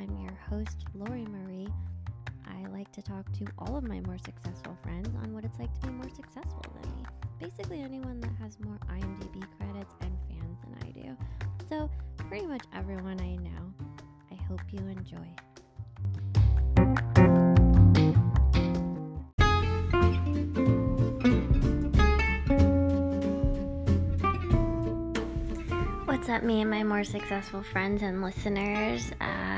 I'm your host, Lori Marie. I like to talk to all of my more successful friends on what it's like to be more successful than me. Basically, anyone that has more IMDb credits and fans than I do. So, pretty much everyone I know. I hope you enjoy. What's up, me and my more successful friends and listeners? Uh,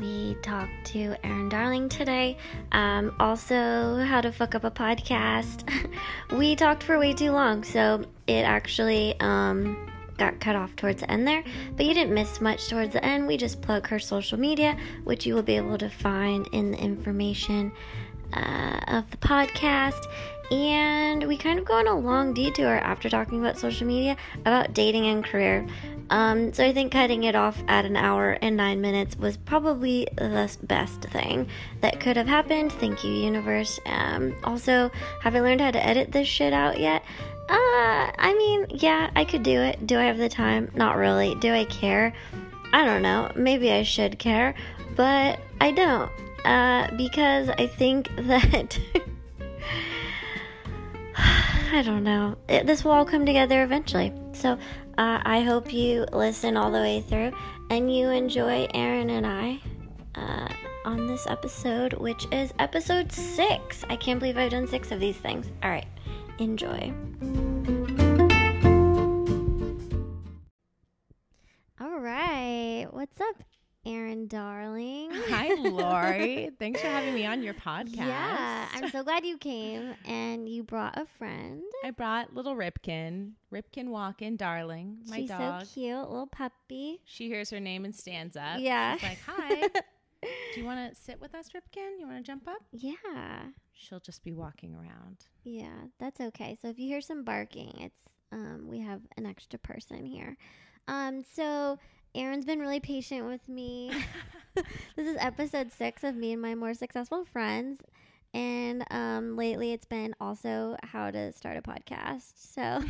we talked to Erin Darling today. Um, also, how to fuck up a podcast. we talked for way too long, so it actually um, got cut off towards the end there. But you didn't miss much towards the end. We just plug her social media, which you will be able to find in the information uh, of the podcast. And we kind of go on a long detour after talking about social media about dating and career. Um, so I think cutting it off at an hour and nine minutes was probably the best thing that could have happened. Thank you, universe. Um, also, have I learned how to edit this shit out yet? Uh, I mean, yeah, I could do it. Do I have the time? Not really. Do I care? I don't know. Maybe I should care, but I don't. Uh, because I think that. I don't know. It, this will all come together eventually. So uh, I hope you listen all the way through and you enjoy Erin and I uh, on this episode, which is episode six. I can't believe I've done six of these things. All right, enjoy. All right, what's up, Erin Darling? Hi, Lori. Thanks for having me on your podcast. Yeah, I'm so glad you came and you brought a friend. I brought little Ripkin, Ripkin Walkin, darling, my dog. She's dog. so cute, little puppy. She hears her name and stands up. Yeah. She's like, "Hi, do you want to sit with us, Ripkin? You want to jump up?" Yeah, She'll just be walking around. yeah, that's okay. So if you hear some barking, it's um we have an extra person here. Um, so Erin's been really patient with me. this is episode six of me and my more successful friends. And um, lately, it's been also how to start a podcast. So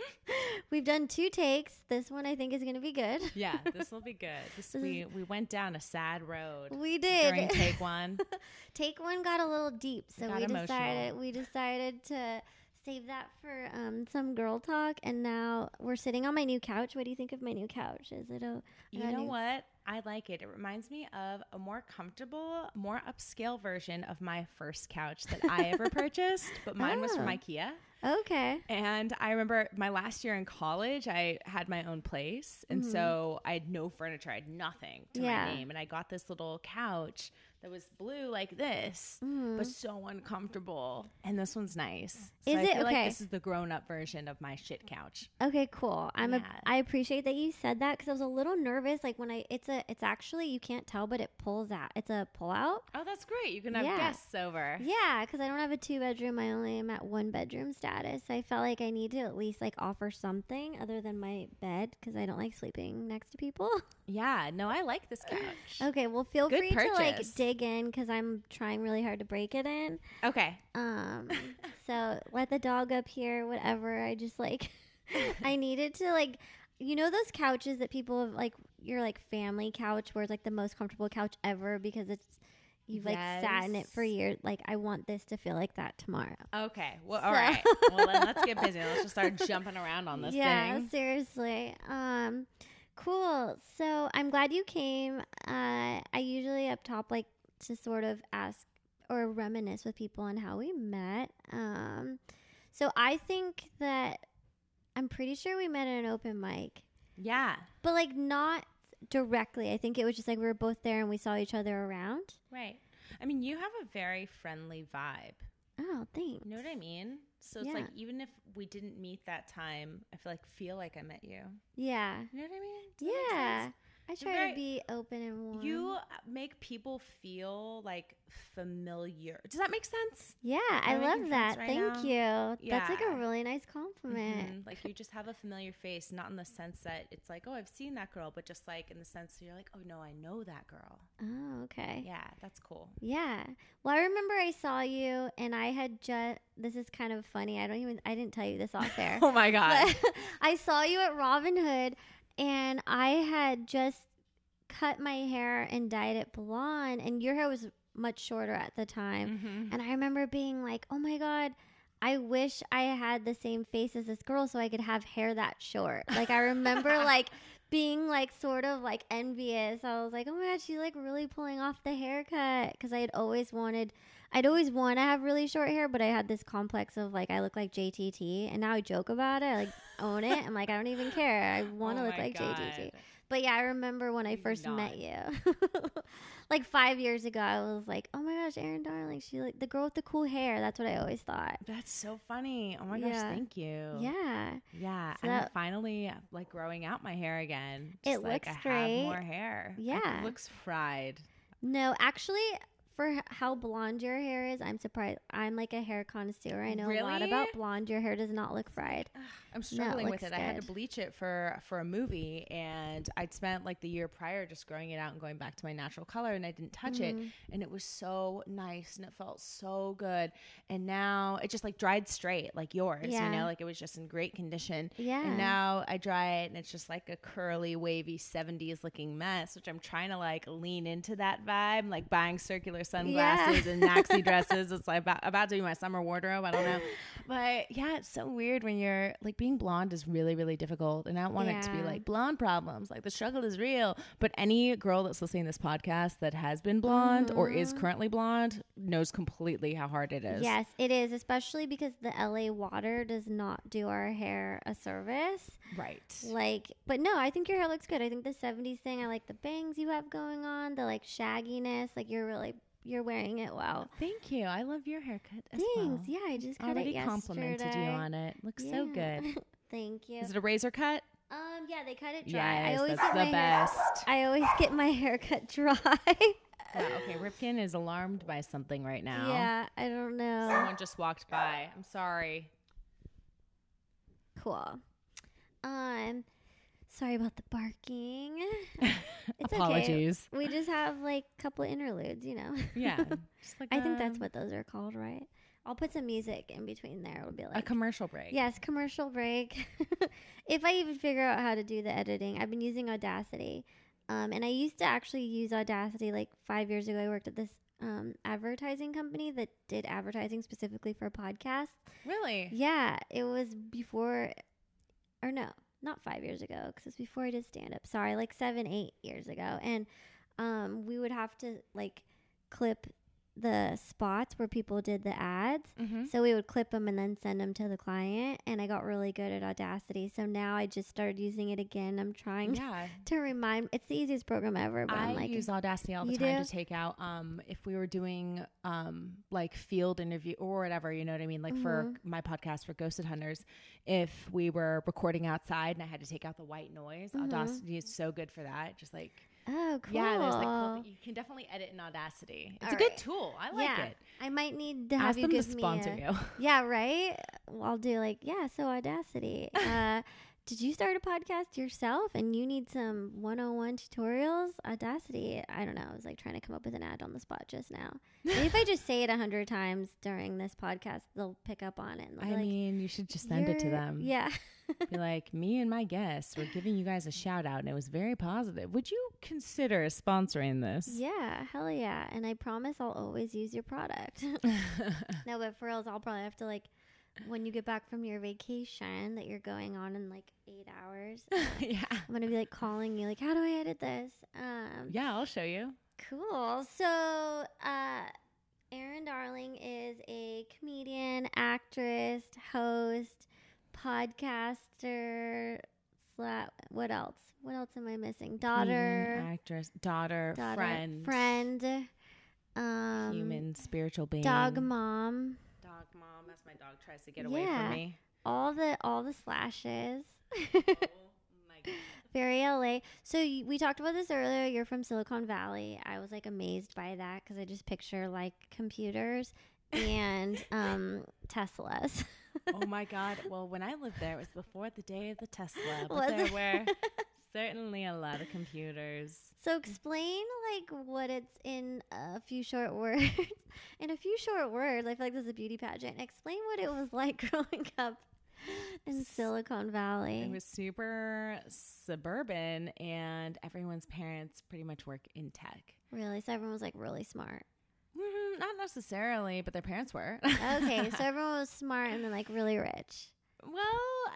we've done two takes. This one I think is going to be good. Yeah, this will be good. This, This we we went down a sad road We did. during take one. Take one got a little deep, so we emotional. decided we decided to save that for um, some girl talk. And now we're sitting on my new couch. What do you think of my new couch? Is it a You know new- what? I like it. It reminds me of a more comfortable, more upscale version of my first couch that I ever purchased, but mine was from Oh. IKEA. Okay. And I remember my last year in college, I had my own place. And so I had no furniture, I had nothing to Mm-hmm. Yeah. my name. And I got this little couch that was blue like this, mm-hmm. but so uncomfortable. And this one's nice. So Is I it? feel Okay. like this is the grown up version of my shit couch. Okay, cool. I'm a, Yeah. I appreciate that you said that because I was a little nervous. Like when I, it's a, it's actually you can't tell, but it pulls out. It's a pull out. Oh, that's great. You can have Yeah. guests over. Yeah, because I don't have a two bedroom. I only am at one bedroom status. I felt like I need to at least like offer something other than my bed because I don't like sleeping next to people. Yeah, no, I like this couch. okay, well feel Good free to like purchase. In because I'm trying really hard to break it in. Okay. Um, so let the dog up here, whatever. I just like, I needed to like, you know, those couches that people have like your like family couch where it's like the most comfortable couch ever because it's you've like sat in it for years. Like I want this to feel like that tomorrow. Okay. Well, all So- right. Well, then let's get busy. Let's just start jumping around on this yeah, thing. seriously. Um, cool. So I'm glad you came. Uh, I usually up top like to sort of ask or reminisce with people on how we met. Um, so I think that I'm pretty sure we met at an open mic, Yeah. but like not directly. I think it was just like we were both there and we saw each other around. Right. I mean, you have a very friendly vibe. Oh, thanks. You know what I mean? So it's Yeah. like even if we didn't meet that time, I feel like feel like I met you. Yeah. You know what I mean? Does Yeah. I try very- to be open and warm. You make people feel like familiar. Does that make sense? Yeah, Am I love that. right Thank now? you. That's like a really nice compliment. Mhm. Like you just have a familiar face, not in the sense that it's like, oh, I've seen that girl, but just like in the sense that you're like, oh no, I know that girl. Oh, okay. Yeah, that's cool. Yeah. Well, I remember I saw you and I had just this is kind of funny. I don't even I didn't tell you this off there. Oh my god. I saw you at Robin Hood and I had just cut my hair and dyed it blonde, and your hair was much shorter at the time. Mm-hmm. And I remember being like, oh my God, I wish I had the same face as this girl so I could have hair that short. Like, I remember like being like sort of like envious. I was like, oh my God, she's like really pulling off the haircut. Cause I had always wanted, I'd always want to have really short hair, but I had this complex of like, I look like JTT. And now I joke about it. I like own it. I'm like, I don't even care. I want to Oh look like God. JTT. But yeah, I remember when I first not. met you. like five years ago, I was like, oh my gosh, Erin Darling. She like the girl with the cool hair. That's what I always thought. That's so funny. Oh my gosh, thank you. Yeah. Yeah, So and I'm finally like growing out my hair again. It Just, like, looks I great. Have more hair. Yeah. it looks fried. No, actually, for how blonde your hair is, I'm surprised. I'm like a hair connoisseur. I know a lot about blonde. Your hair does not look fried. I'm struggling with looks it. I had to bleach it for for a movie, and I'd spent like the year prior just growing it out and going back to my natural color, and I didn't touch it, Mm-hmm. and it was so nice and it felt so good. And now it just like dried straight, like yours. Yeah. You know, like it was just in great condition. Yeah. And now I dry it, and it's just like a curly, wavy '70s looking mess, which I'm trying to like lean into that vibe, like buying circular sunglasses and maxi dresses. It's like about about to be my summer wardrobe. I don't know, but yeah, it's so weird when you're like being blonde is really really difficult, and I don't want it to be like blonde problems. Like the struggle is real. But any girl that's listening to this podcast that has been blonde or is currently blonde knows completely how hard it is. Mm-hmm. Yes, it is, especially because the LA water does not do our hair a service. Right. Like, but no, I think your hair looks good. I think the 70s thing, I like the bangs you have going on, the like shagginess. Like, you're really, you're wearing it well. Thank you. I love your haircut as Thanks. well. Yeah, I just cut Already it yesterday. complimented you on it. Looks so good. Thank you. Is it a razor cut? Um, yeah, they cut it dry. I Yes, always that's get the my hair- best. I always get my hair cut dry. Wow, okay, Ripkin is alarmed by something right now. yeah, I don't know. Someone just walked by. I'm sorry. Cool. Um, sorry about the barking. It's okay. Apologies. We just have like a couple interludes, you know. Yeah. Just like I think that's what those are called, right? I'll put some music in between there. It'll be like a commercial break. Yes, commercial break. if I even figure out how to do the editing, I've been using Audacity. Um, and I used to actually use Audacity like five years ago. I worked at this um, advertising company that did advertising specifically for podcasts. Really? Yeah, it was before, or no, not five years ago, because it's before I did stand up. Sorry, like seven, eight years ago. And um, we would have to like clip the spots where people did the ads. Mm-hmm. So we would clip them and then send them to the client. And I got really good at Audacity. So now I just started using it again. I'm trying Yeah. to remind. It's the easiest program ever. But I like, use Audacity all the time do? to take out um if we were doing um like field interview or whatever, you know what I mean? Like for Mm-hmm. my podcast for Ghosted Hunters, if we were recording outside and I had to take out the white noise, Mm-hmm. Audacity is so good for that. Just like oh, cool. yeah, there's like cool, you can definitely edit in Audacity. It's All a good right. tool. I like yeah, it. I might need to have Ask you them to sponsor me a, you. Yeah, right. I'll do like yeah. So Audacity. Uh, did you start a podcast yourself and you need some 101 tutorials? Audacity. I don't know. I was like trying to come up with an ad on the spot just now. Maybe if I just say it a hundred times during this podcast, they'll pick up on it. I like, mean, you should just send it to them. Yeah. Be like, me and my guests were giving you guys a shout out and it was very positive. Would you consider sponsoring this? yeah. Hell yeah. And I promise I'll always use your product. no, but for reals, I'll probably have to like when you get back from your vacation that you're going on in like eight hours. yeah. I'm gonna be like calling you, like, how do I edit this? Um, Yeah, I'll show you. cool. So, uh, Erin Darling is a comedian, actress, host, podcaster. Sla- what else? What else am I missing? Daughter, Comedian, actress, daughter, daughter, friend, friend, um, human, spiritual being. dog mom. Mom. That's my dog tries to get away Yeah. from me. All the all the slashes. Oh. Very LA. So y- we talked about this earlier. You're from Silicon Valley. I was like amazed by that because I just picture like computers and um, Teslas. oh my god. Well, when I lived there, it was before the day of the Tesla, but Was there it? were certainly a lot of computers. so explain like what it's in a few short words. in a few short words, I feel like this is a beauty pageant. Explain what it was like growing up in Silicon Valley. It was super suburban, and everyone's parents pretty much work in tech. really, so everyone was like really smart. Mm, not necessarily, but their parents were. Okay, so everyone was smart and then like really rich. Well,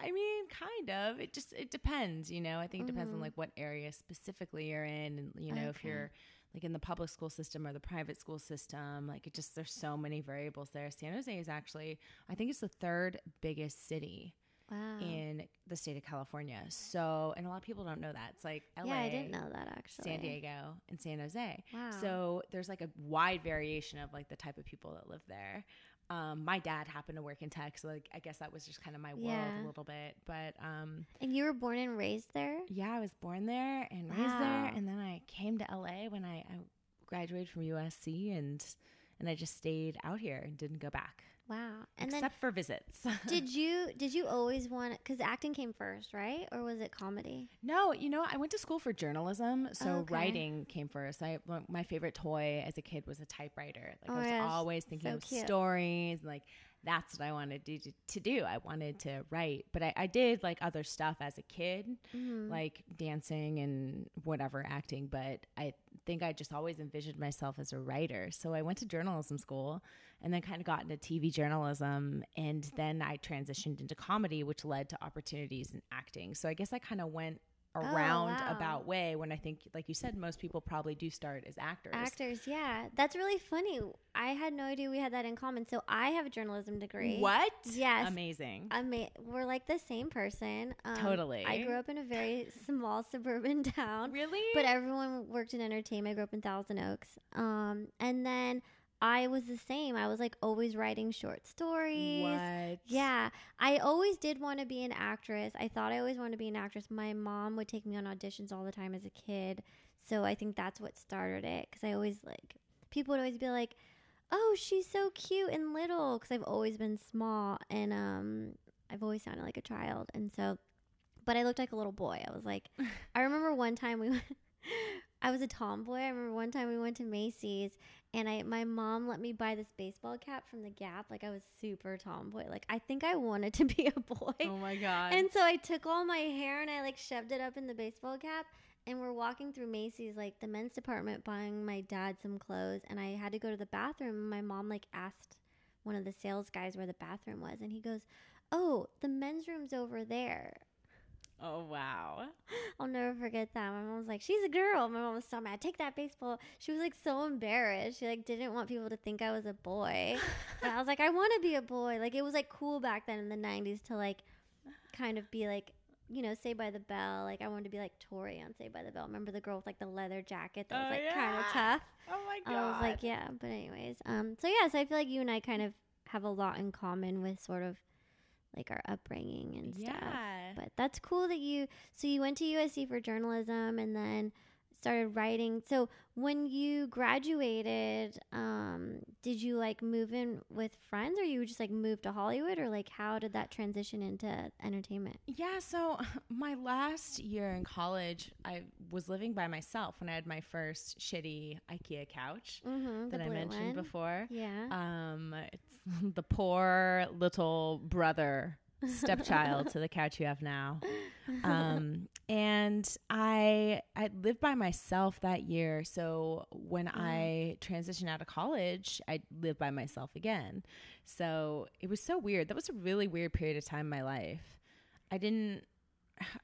I mean, kind of. It just it depends, you know. I think it depends Mm-hmm. on like what area specifically you're in, and you know, if you're like in the public school system or the private school system. Like it just there's so many variables there. San Jose is actually, I think it's the third biggest city Wow. in the state of California. So, and a lot of people don't know that. It's like LA, yeah, I didn't know that actually. San Diego, and San Jose. Wow. So there's like a wide variation of like the type of people that live there. Um, my dad happened to work in tech, so like I guess that was just kind of my world Yeah. a little bit. But um, And you were born and raised there? yeah, I was born there and raised Wow. there, and then I came to LA when I, I graduated from USC, and and I just stayed out here and didn't go back, Wow. And except for visits. did you did you always want cuz acting came first, right? Or was it comedy? No, you know, I went to school for journalism, so Okay. writing came first. I my favorite toy as a kid was a typewriter. Like Oh I was gosh, always thinking so of cute. stories, and like that's what I wanted to, to do. I wanted to write, but I, I did like other stuff as a kid, Mm-hmm. like dancing and whatever acting. But I think I just always envisioned myself as a writer. So I went to journalism school, and then kind of got into TV journalism, and then I transitioned into comedy, which led to opportunities in acting. So I guess I kind of went a Oh, wow. roundabout way when I think, like you said, most people probably do start as actors. Actors, yeah. That's really funny. I had no idea we had that in common. So I have a journalism degree. What? Yes. Amazing. Ama- we're like the same person. Um, Totally. I grew up in a very small suburban town. Really? But everyone worked in entertainment. I grew up in Thousand Oaks. Um, and then I was the same. I was like always writing short stories. What? Yeah. I always did want to be an actress. I thought I always wanted to be an actress. My mom would take me on auditions all the time as a kid. So I think that's what started it. Because I always like, people would always be like, oh, she's so cute and little. Because I've always been small and um, I've always sounded like a child. And so, but I looked like a little boy. I was like, I remember one time we went. I was a tomboy. I remember one time we went to Macy's and I my mom let me buy this baseball cap from the Gap. Like I was super tomboy. Like I think I wanted to be a boy. Oh my god. And so I took all my hair and I like shoved it up in the baseball cap. And we're walking through Macy's, like the men's department, buying my dad some clothes. And I had to go to the bathroom. And my mom like asked one of the sales guys where the bathroom was, and he goes, "Oh, the men's room's over there." Oh wow. I'll never forget that. My mom was like, "She's a girl." My mom was so mad. Take that baseball. She was like so embarrassed. She like didn't want people to think I was a boy. but I was like, I want to be a boy. Like it was like cool back then in the '90s to like kind of be like, you know, Saved by the Bell. Like I wanted to be like Tori on Saved by the Bell. Remember the girl with like the leather jacket that was Oh, like kind of tough. Oh my god. I was like, yeah. But anyways, um, so yeah, so I feel like you and I kind of have a lot in common with sort of like our upbringing and stuff. Yeah. But that's cool that you. So you went to USC for journalism and then started writing. So when you graduated, um, did you like move in with friends, or you just like moved to Hollywood, or like how did that transition into entertainment? Yeah, so my last year in college, I was living by myself when I had my first shitty IKEA couch Mm-hmm, that I mentioned before. Yeah. Um, it's the poor little brother stepchild to the couch you have now. Um, and I I lived by myself that year. So when I transitioned out of college, I lived by myself again. So it was so weird. That was a really weird period of time in my life. I didn't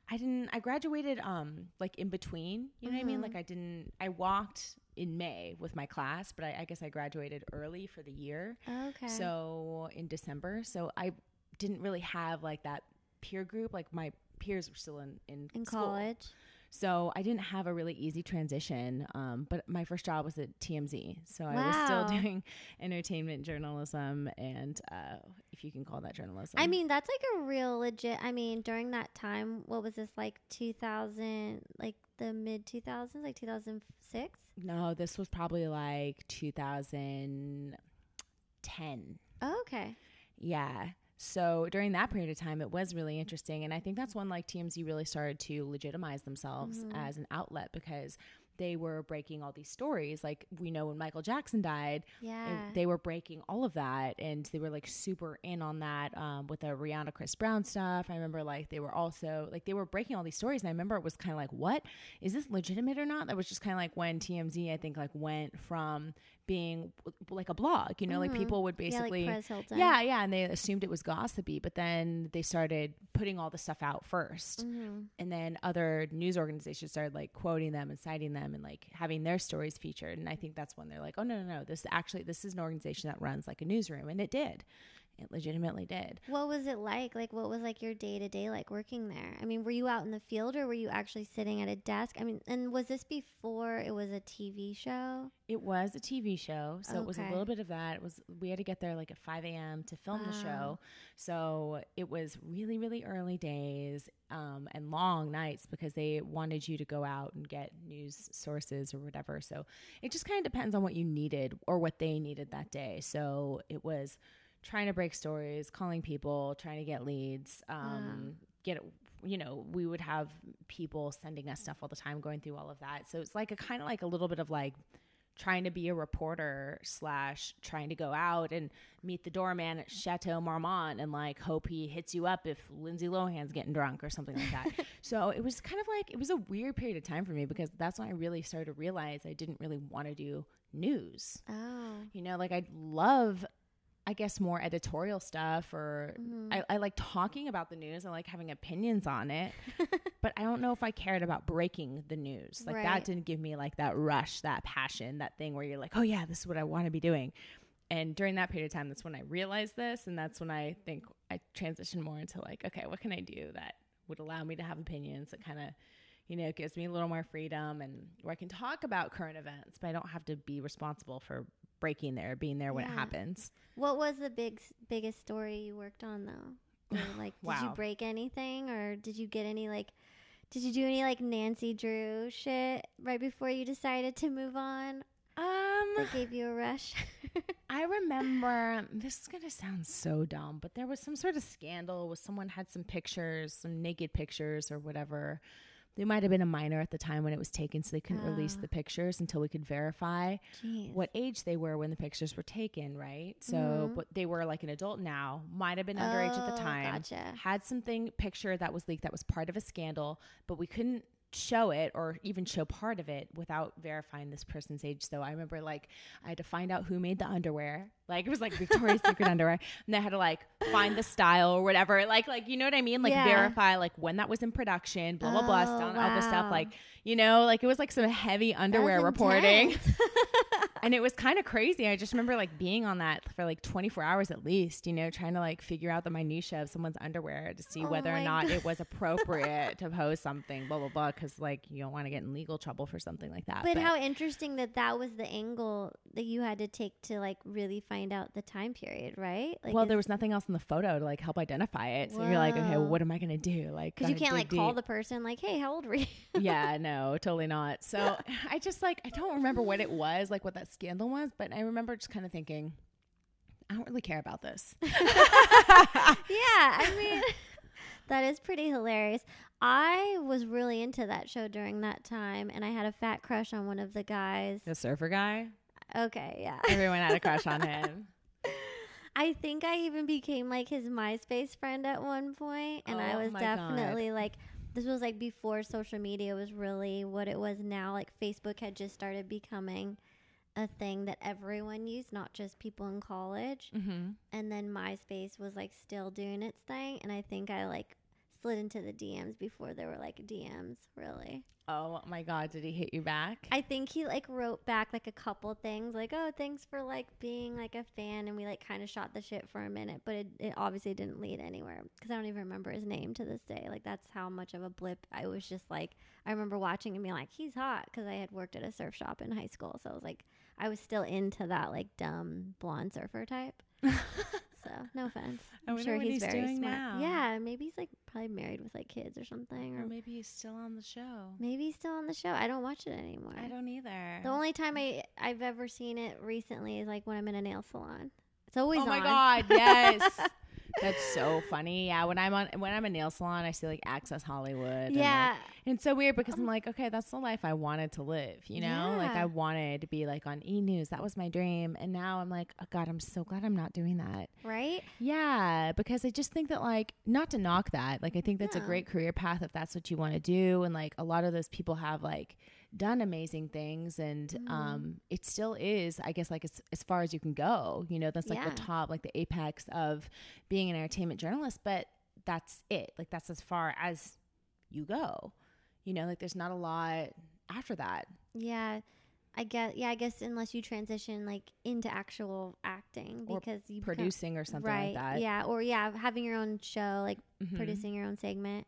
I didn't I graduated um like in between, you know what I mean? Like I didn't I walked in May with my class, but I, I guess I graduated early for the year. okay. So in December. So I didn't really have like that peer group. Like my peers were still in, in, in school. college. So I didn't have a really easy transition. Um, but my first job was at TMZ. So I was still doing entertainment journalism and uh, if you can call that journalism. I mean, that's like a real legit. I mean, during that time, what was this like 2000, like the mid 2000s, like 2006? no, this was probably like 2010. Oh, okay. Yeah. So during that period of time, it was really interesting. And I think that's when like TMZ really started to legitimize themselves as an outlet because they were breaking all these stories. Like we know when Michael Jackson died, Yeah. it- they were breaking all of that, and they were like super in on that um, with the Rihanna Chris Brown stuff. I remember like they were also like they were breaking all these stories, and I remember it was kind of like, what is this legitimate or not? That was just kind of like when TMZ I think like went from being like a blog, you know, like Mhm. people would yeah, basically like yeah, yeah, and they assumed it was gossipy, but then they started putting all the stuff out 1st Mhm. and then other news organizations started like quoting them and citing them and like having their stories featured. And I think that's when they're like, oh no, no, no, this actually this is an organization that runs like a newsroom, and it did, it legitimately did. What was it like? Like, what was like your day to day like working there? I mean, were you out in the field or were you actually sitting at a desk? I mean, and was this before it was a TV show? It was a TV show, so it was a little bit of that. It was we had to get there like at five a.m. to film the show, so it was really really early days um, and long nights because they wanted you to go out and get news sources or whatever. So it just kind of depends on what you needed or what they needed that day. So it was trying to break stories, calling people, trying to get leads, um, get you know we would have people sending us stuff all the time going through all of that so it's like a kind of like a little bit of like trying to be a reporter slash trying to go out and meet the doorman at Chateau Marmont and like hope he hits you up if Lindsay Lohan's getting drunk or something like that. so it was kind of like it was a weird period of time for me because that's when I really started to realize I didn't really want to do news. Oh. You know, like I love I guess more editorial stuff or Mhm. I, I like talking about the news. I like having opinions on it, but I don't know if I cared about breaking the news. Like Right. that didn't give me like that rush, that passion, that thing where you're like, oh yeah, this is what I want to be doing. And during that period of time, that's when I realized this, and that's when I think I transitioned more into like, okay, what can I do that would allow me to have opinions that kind of, you know, gives me a little more freedom and where I can talk about current events, but I don't have to be responsible for breaking there, being there when it happens. What was the big biggest story you worked on though? Or, like, did you break anything, or did you get any like? Did you do any like Nancy Drew shit right before you decided to move on? Um, That gave you a rush. I remember this is gonna sound so dumb, but there was some sort of scandal where someone had some pictures, some naked pictures or whatever. They might have been a minor at the time when it was taken, so they couldn't release Ah. the pictures until we could verify Jeez. what age they were when the pictures were taken, right? So, Mhm. but they were like an adult now, might have been underage at the Oh, time, Gotcha. had something picture that was leaked that was part of a scandal, but we couldn't show it or even show part of it without verifying this person's age. So I remember like I had to find out who made the underwear. Like it was like Victoria's Secret underwear. And I had to like find the style or whatever. Like like you know what I mean? Like Yeah. verify like when that was in production, blah blah blah, Oh, down all the stuff. Like, you know, like it was like some heavy underwear reporting. and it was kind of crazy. I just remember like being on that for like 24 hours at least, you know, trying to like figure out the minutia of someone's underwear to see Oh whether or not God. it was appropriate to post something, blah blah blah, because like you don't want to get in legal trouble for something like that. But how interesting that that was the angle that you had to take to like really find out the time period, right? Like, well, there was nothing else in the photo to like help identify it, so you're like, okay, well, what am I gonna do? Like, because you can't like dig call the person like, "Hey, how old were you?" yeah, no, totally not. So I just like I don't remember what it was, like what that scandal was, but I remember just kind of thinking, I don't really care about this. yeah, I mean, that is pretty hilarious. I was really into that show during that time, and I had a fat crush on one of the guys. the surfer guy, Okay, yeah. everyone had a crush on him. I think I even became like his MySpace friend at one point, and I Oh was my God. definitely like, this was like before social media was really what it was now. Like Facebook had just started becoming a thing that everyone used, not just people in college. Mm-hmm. And then MySpace was like still doing its thing, and I think I like slid into the DMs before there were like DMs, really. Oh my God, did he hit you back? I think he like wrote back like a couple things, like, "Oh, thanks for like being like a fan," and we like kind of shot the shit for a minute, but it, it obviously didn't lead anywhere because I don't even remember his name to this day. Like that's how much of a blip I was. Just like I remember watching and being like, "He's hot," because I had worked at a surf shop in high school, so I was like, I was still into that like dumb blonde surfer type. So no offense. I'm sure what he's, he's very doing smart. now. Yeah, maybe he's like probably married with like kids or something, or or maybe he's still on the show. maybe he's still on the show. I don't watch it anymore. I don't either. The only time I I've ever seen it recently is like when I'm in a nail salon. It's always on. oh my on. God, yes. That's so funny. Yeah, when I'm on when I'm a nail salon, I see like Access Hollywood. and, like- yeah. And it's so weird because I'm um, like, okay, that's the life I wanted to live, you know? Like I wanted to be like on E News. That was my dream. And now I'm like, oh God, I'm so glad I'm not doing that. right? Yeah, because I just think that like not to knock that. Like I think that's a great career path if that's what you want to do and like a lot of those people have like done amazing things and Mm-hmm. um it still is I guess like as, as far as you can go. You know, that's like Yeah. the top like the apex of being an entertainment journalist, but that's it. Like that's as far as you go. You know, like there's not a lot after that. Yeah. I guess yeah, I guess unless you transition like into actual acting Or because you become- Producing or something right, like that. Yeah, or yeah, having your own show, like Mhm. producing your own segment.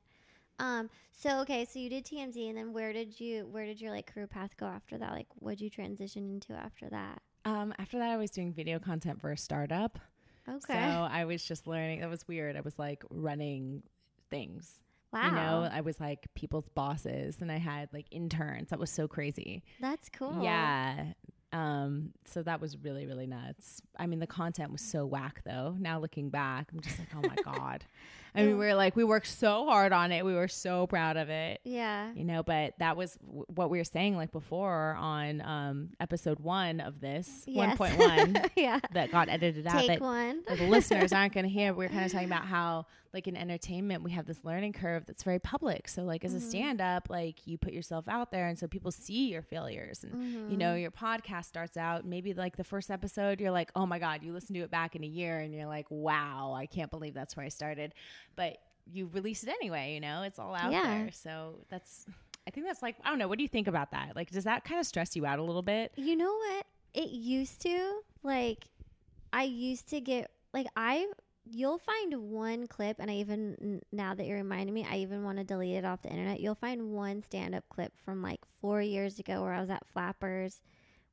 Um, so okay, so you did TMZ and then where did you where did your like career path go after that? Like what did you transition into after that? Um, after that, I was doing video content for a startup. Okay. So I was just learning. That was weird. I was like running things. wow. You know, I was like people's bosses and I had like interns. That was so crazy. That's cool. Yeah. Um, so that was really, really nuts. I mean, the content was so whack though. Now looking back, I'm just like, oh my God. I mean, Yeah. we were like, we worked so hard on it. We were so proud of it. Yeah. You know, but that was w- what we were saying like before on um, episode one of this, Yes. 1.1 yeah. that got edited out. Take that one. that the listeners aren't going to hear. We're kind of talking about how, like in entertainment, we have this learning curve that's very public. So, like as a Mhm. stand up, like you put yourself out there, and so people see your failures. And you know, Mhm. your podcast starts out maybe like the first episode, you're like, oh my god, you listen to it back in a year, and you're like, wow, I can't believe that's where I started. But you release it anyway. You know, it's all out Yeah. there. So that's. I think that's like I don't know. What do you think about that? Like, does that kind of stress you out a little bit? You know what? It used to like I used to get like I you'll find one clip and I even now that you're reminding me I even want to delete it off the internet. You'll find one stand-up clip from like 4 years ago where I was at Flappers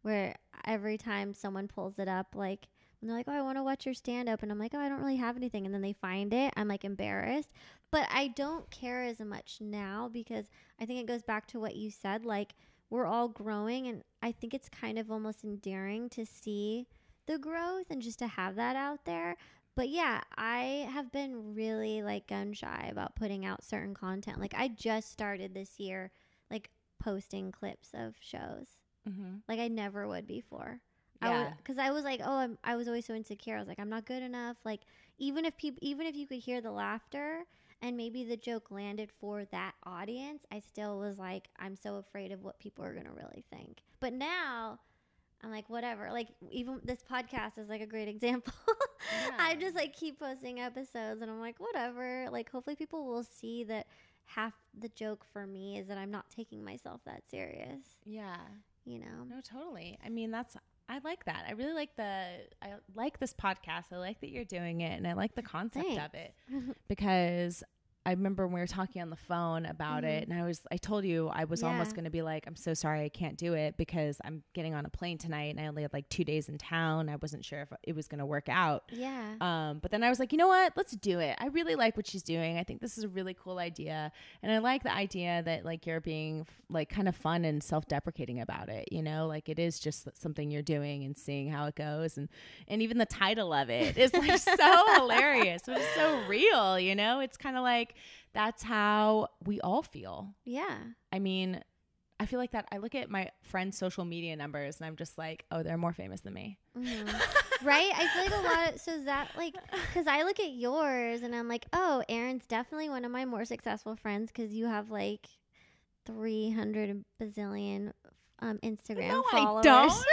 where every time someone pulls it up like and they're like, "Oh, I want to watch your stand up." And I'm like, "Oh, I don't really have anything." And then they find it. I'm like embarrassed. But I don't care as much now because I think it goes back to what you said like we're all growing and I think it's kind of almost endearing to see the growth and just to have that out there. But yeah, I have been really like gun shy about putting out certain content. Like I just started this year like posting clips of shows. Mm-hmm. Like I never would before. Yeah. because I, was like, oh, I'm, I was always so insecure. I was like, I'm not good enough. Like even if people, even if you could hear the laughter and maybe the joke landed for that audience, I still was like, I'm so afraid of what people are gonna really think. But now, I'm like, whatever. Like even this podcast is like a great example. I just like keep posting episodes, and I'm like, whatever. Like hopefully people will see that half the joke for me is that I'm not taking myself that serious. Yeah. You know. No, totally. I mean, that's I like that. I really like the I like this podcast. I like that you're doing it and I like the concept of it because I remember when we were talking on the phone about it and I was I told you I was almost going to be like I'm so sorry I can't do it because I'm getting on a plane tonight and I only had like 2 days in town. I wasn't sure if it was going to work out. yeah. Um, but then I was like, you know what? Let's do it. I really like what she's doing. I think this is a really cool idea, and I like the idea that like you're being f- like kind of fun and self-deprecating about it. You know, like it is just something you're doing and seeing how it goes, and and even the title of it is like so hilarious, but it's so real. You know, it's kind of like that's how we all feel. yeah. I mean. I feel like that. I look at my friends' social media numbers and I'm just like, oh, they're more famous than me. Mhm. right? I feel like a lot of so is that like because I look at yours and I'm like, oh, Erin's definitely one of my more successful friends because you have like three hundred bazillion um, Instagram no, followers. I don't.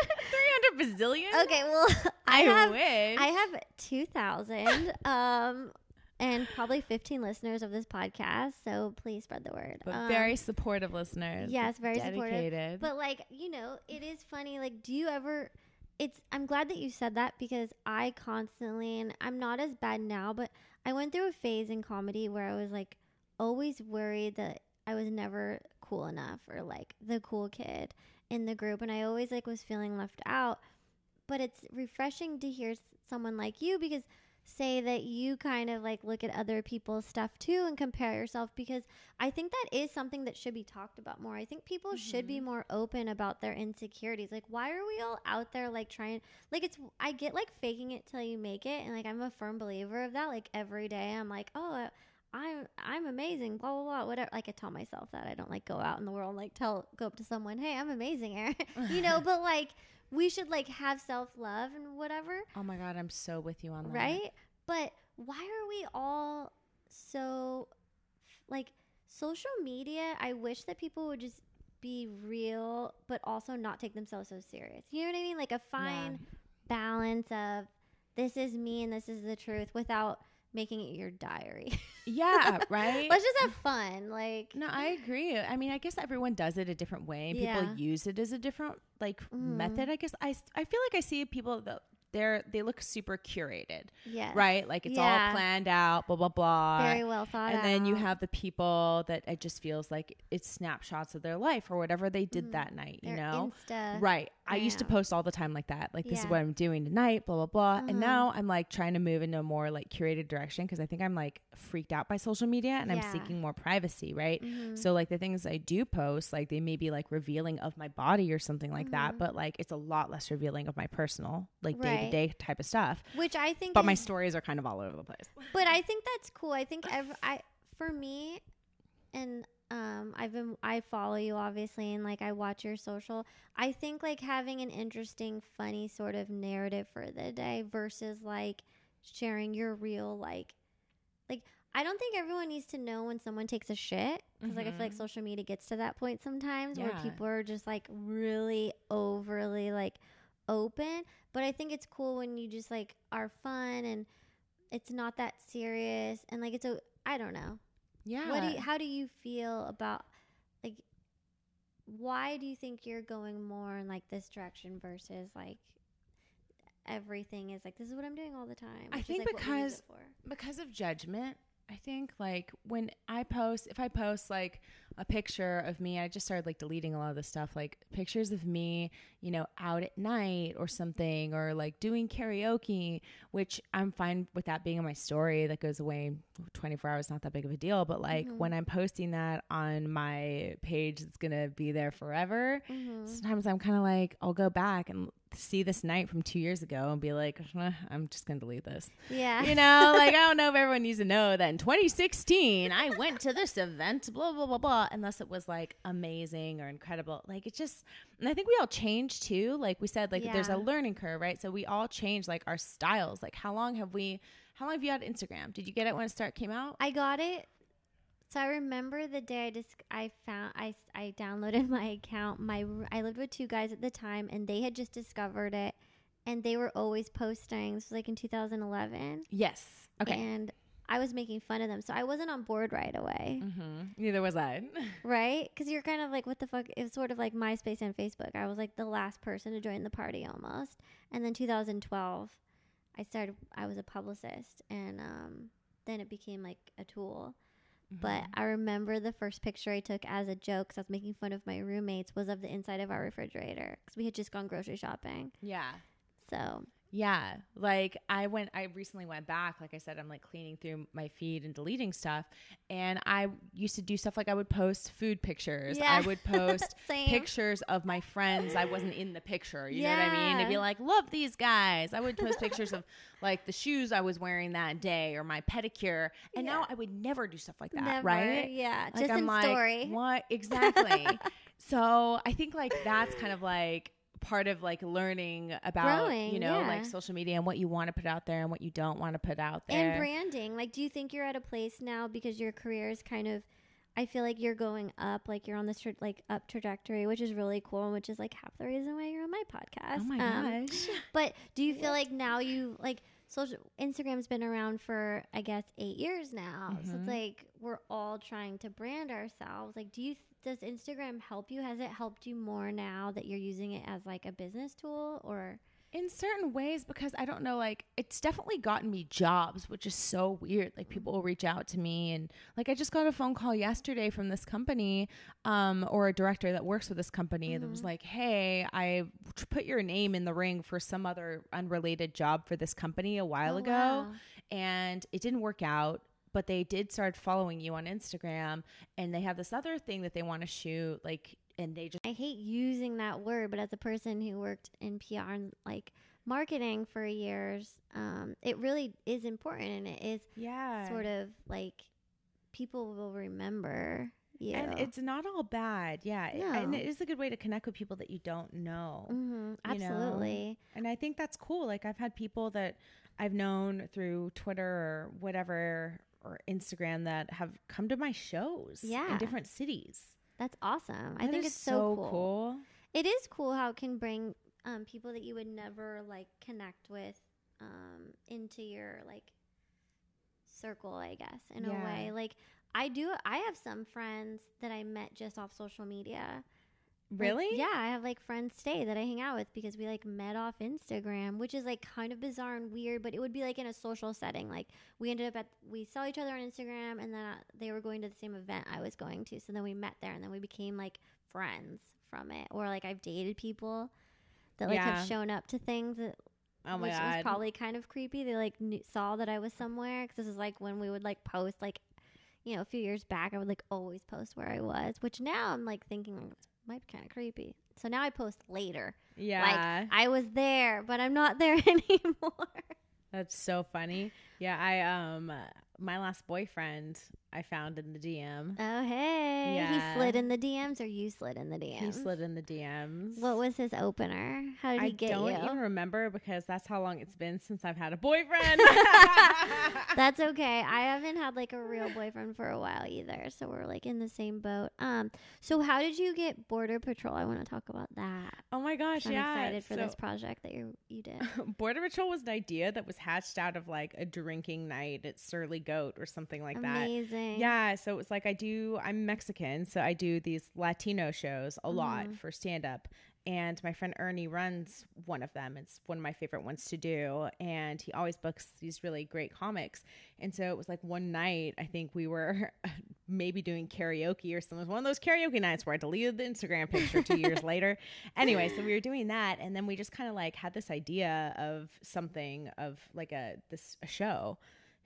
300 bazillion? Okay, well, I, I, have wish. I have two thousand um and probably fifteen listeners of this podcast. So please spread the word. but Um, very supportive listeners. yes, very supportive. dedicated. But like, you know, it is funny. Like, do you ever it's I'm glad that you said that because I constantly and I'm not as bad now, but I went through a phase in comedy where I was like always worried that I was never cool enough or like the cool kid in the group and I always like was feeling left out. But it's refreshing to hear someone like you because say that you kind of like look at other people's stuff too and compare yourself because I think that is something that should be talked about more. I think people mm-hmm. should be mm-hmm. more open about their insecurities. Like why are we all out there like trying like it's I get like faking it till you make it and like I'm a firm believer of that. Like every day I'm like, "Oh, I'm I'm amazing, blah blah blah, whatever. Like I tell myself that I don't like go out in the world and like tell go up to someone, hey, I'm amazing, Erin. you know, but like we should like have self love and whatever. Oh my god, I'm so with you on that. Right? But why are we all so like social media? I wish that people would just be real, but also not take themselves so serious. You know what I mean? Like a fine yeah. balance of this is me and this is the truth without making it your diary. Yeah, right. Let's just have fun. Like No, I agree. I mean, I guess everyone does it a different way and yeah. people use it as a different like mm. method. I guess I I feel like I see people that they're they look super curated. Yeah. Right? Like it's yeah. all planned out, blah blah blah. Very well thought And out. then you have the people that it just feels like it's snapshots of their life or whatever they did mm that night, you know? Insta. Right. I used to post all the time like that. Like this yeah. is what I'm doing tonight, blah blah blah. Uh-huh. And now I'm like trying to move into a more like curated direction because I think I'm like freaked out by social media and yeah. I'm seeking more privacy, right? Mm-hmm. So like the things I do post, like they may be like revealing of my body or something like mm-hmm. that, but like it's a lot less revealing of my personal, like day to day type of stuff. Which I think But is, my stories are kind of all over the place. But I think that's cool. I think every, I for me and um I've been I follow you obviously and like I watch your social. I think like having an interesting funny sort of narrative for the day versus like sharing your real like like I don't think everyone needs to know when someone takes a shit because mm-hmm. like I feel like mm-hmm. social media gets to that point sometimes yeah. where people are just like really overly like open. But I think it's cool when you just like are fun and it's not that serious and like it's a I don't know. Yeah. What do you, how do you feel about like why do you think you're going more in like this direction versus like everything is like this is what I'm doing all the time? I think like because because of judgment. I think like when I post, if I post like a picture of me, I just started like deleting a lot of the stuff, like pictures of me, you know, out at night or something, or like doing karaoke, which I'm fine with that being in my story. That goes away 24 hours, not that big of a deal. But like mm-hmm. when I'm posting that on my page, it's gonna be there forever. Mm-hmm. Sometimes I'm kind of like, I'll go back and see this night from two years ago and be like, eh, I'm just gonna delete this. Yeah. You know, like I don't know if everyone needs to know that in 2016 I went to this event, blah blah blah blah, unless it was like amazing or incredible. Like it just, and I think we all change too. Like we said, like yeah. there's a learning curve, right? So we all change like our styles. Like how long have we? How long have you had Instagram? Did you get it when it start came out? I got it so I remember the day I just I found I I downloaded my account. My I lived with two guys at the time, and they had just discovered it, and they were always posting. This was like in 2011. Yes. Okay. And I was making fun of them, so I wasn't on board right away. Mm-hmm. Neither was I. right? Because you're kind of like, what the fuck? It was sort of like MySpace and Facebook. I was like the last person to join the party almost. And then 2012, I started. I was a publicist, and um, then it became like a tool. Mm-hmm. But I remember the first picture I took as a joke because I was making fun of my roommates was of the inside of our refrigerator because we had just gone grocery shopping. Yeah. So yeah, like I went I recently went back, like I said I'm like cleaning through my feed and deleting stuff and I used to do stuff like I would post food pictures. Yeah. I would post pictures of my friends. I wasn't in the picture, you yeah. know what I mean? To be like, "Love these guys." I would post pictures of like the shoes I was wearing that day or my pedicure. And yeah. now I would never do stuff like that, never. right? Yeah, like, just I'm in like, story. What exactly? so, I think like that's kind of like part of like learning about Growing, you know yeah. like social media and what you want to put out there and what you don't want to put out there and branding like do you think you're at a place now because your career is kind of I feel like you're going up, like you're on this tra- like up trajectory, which is really cool, and which is like half the reason why you're on my podcast. Oh my um, gosh! But do you feel like now you like social Instagram's been around for I guess eight years now, mm-hmm. so it's mm-hmm. like we're all trying to brand ourselves. Like, do you does Instagram help you? Has it helped you more now that you're using it as like a business tool or? in certain ways because I don't know, like it's definitely gotten me jobs, which is so weird. Like people will reach out to me and like I just got a phone call yesterday from this company, um, or a director that works with this company mm-hmm. that was mm-hmm. like, Hey, I put your name in the ring for some other unrelated job for this company a while oh, ago. Wow and it didn't work out. But they did start following you on Instagram, and they have this other thing that they want to shoot, like, and they just I hate using that word, but as a person who worked in PR and like marketing for years, um, it really is important and it is yeah sort of like people will remember you. And it's not all bad, yeah. It- And it is a good way to connect with people that you don't know. hmm you know? absolutely. And I think that's cool. Like I've had people that I've known through Twitter or whatever or Instagram that have come to my shows Yeah. in different cities. That's awesome. I think it's so, cool. cool. It is cool how it can bring um, people that you would never like connect with um, into your like circle, I guess, in a way. Like I do, I have some friends that I met just off social media. Like, Really? yeah, I have like friends stay that I hang out with because we like met off Instagram, which is like kind of bizarre and weird, but it would be like in a social setting. Like we ended up at we saw each other on Instagram, and then uh, they were going to the same event I was going to, so then we met there, and then we became like friends from it. Or like I've dated people that like Yeah. have shown up to things that Oh my which was probably kind of creepy. They like knew, saw that I was somewhere because this is like when we would like post like, you know, a few years back. I would like always post where I was, which now I'm like thinking like, it might be kind of creepy. So now I post later. yeah. Like I was there, but I'm not there anymore. that's so funny. Yeah, I um my last boyfriend I found in the DM. Oh hey, Yeah. he slid in the DMs, or you slid in the DMs. He slid in the DMs. What was his opener? How did he get you? I don't even remember because that's how long it's been since I've had a boyfriend. That's okay. I haven't had like a real boyfriend for a while either, so we're like in the same boat. Um, so how did you get Border Patrol? I want to talk about that. oh my gosh, I'm yeah. excited for so- this project that you you did. Border Patrol was an idea that was hatched out of like a drinking night at Surly Goat or something like that. Yeah, so it was like I do. I'm Mexican, so I do these Latino shows a lot Mhm. for stand up. And my friend Ernie runs one of them. It's one of my favorite ones to do. And he always books these really great comics. And so it was like one night, I think we were maybe doing karaoke or something. It was one of those karaoke nights where I deleted the Instagram picture two years later. Anyway, so we were doing that. And then we just kind of like had this idea of something of like a this a show.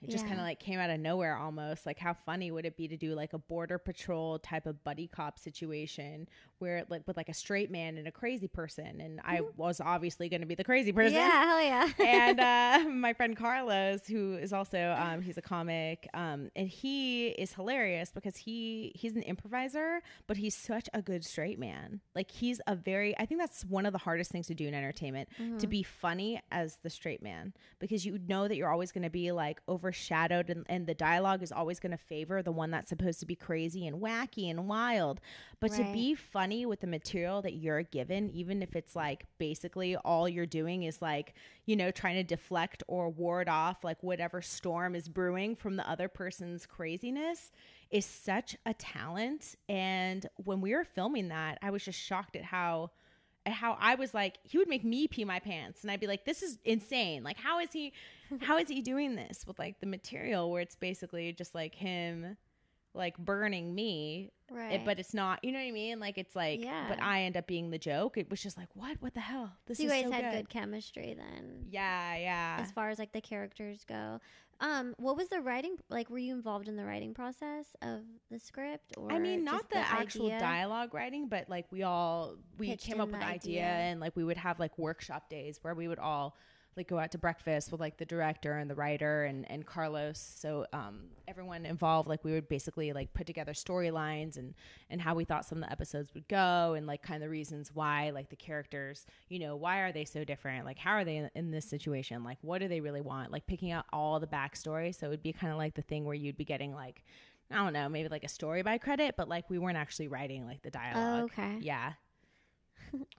It just Yeah. kind of like came out of nowhere almost. Like, how funny would it be to do like a border patrol type of buddy cop situation where, like, with like a straight man and a crazy person? And I was obviously going to be the crazy person. Mm-hmm. Yeah, hell yeah. and uh, my friend Carlos, who is also um, he's a comic, um, and he is hilarious because he he's an improviser, but he's such a good straight man. Like he's a very I think that's one of the hardest things to do in entertainment Mm-hmm. to be funny as the straight man because you know that you're always going to be like overshadowed and, and the dialogue is always going to favor the one that's supposed to be crazy and wacky and wild. But to be funny with the material that you're given, even if it's like basically all you're doing is like, you know, trying to deflect or ward off like whatever storm is brewing from the other person's craziness, is such a talent. And when we were filming that, I was just shocked at how how I was like, he would make me pee my pants, and I'd be like, this is insane. Like, how is he, how is he doing this with like the material where it's basically just like him, like burning me, right. it, but it's not. You know what I mean? Like it's like, Yeah. but I end up being the joke. It was just like, what? What the hell? This so you is guys so had good. good chemistry then. Yeah, yeah. As far as like the characters go, um, what was the writing like? Were you involved in the writing process of the script, or I mean, not the, actual idea? dialogue writing, but like we all we Pitched came up with the the idea, idea. and like we would have like workshop days where we would all like go out to breakfast with like the director and the writer and and Carlos. So um, everyone involved, like we would basically like put together storylines and and how we thought some of the episodes would go, and like kind of the reasons why like the characters, you know, why are they so different? Like how are they in, in this situation? Like what do they really want? Like picking out all the backstory. So it would be kind of like the thing where you'd be getting like. I don't know, maybe like a story by credit, but like we weren't actually writing like the dialogue. okay. Yeah.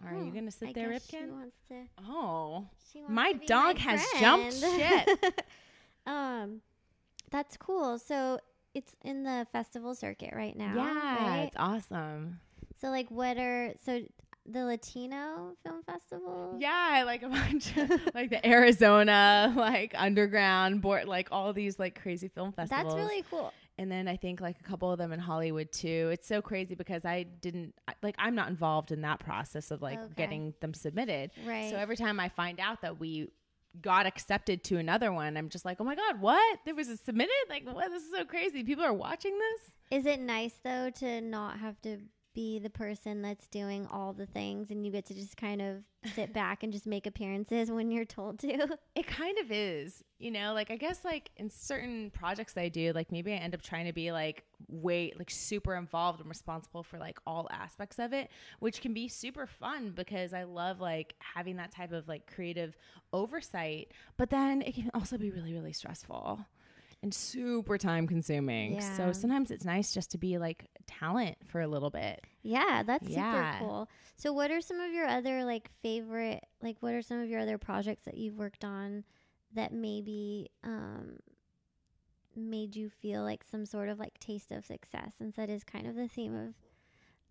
Are you Oh, gonna sit I there, guess She Ripkin? wants to. Oh, She wants My dog my has jumped friend. um, that's cool. So it's in the festival circuit right now. yeah, right? it's awesome. So like, what are so the Latino film festival? Yeah, I like a bunch of like the Arizona, like underground board, like all these like crazy film festivals. that's really cool. And then I think like a couple of them in Hollywood too. It's so crazy because I didn't like I'm not involved in that process of like Okay. getting them submitted. Right. So every time I find out that we got accepted to another one, I'm just like, oh my god, what? There was a submitted? Like, what? This is so crazy. People are watching this. Is it nice though to not have to be the person that's doing all the things and you get to just kind of sit back and just make appearances when you're told to? It kind of is, you know, like I guess like in certain projects I do, like maybe I end up trying to be like way like super involved and responsible for like all aspects of it, which can be super fun because I love like having that type of like creative oversight, but then it can also be really really stressful and super time consuming. Yeah. So sometimes it's nice just to be like talent for a little bit. Yeah, that's Yeah. super cool. So what are some of your other like favorite like what are some of your other projects that you've worked on that maybe um made you feel like some sort of like taste of success since that is kind of the theme of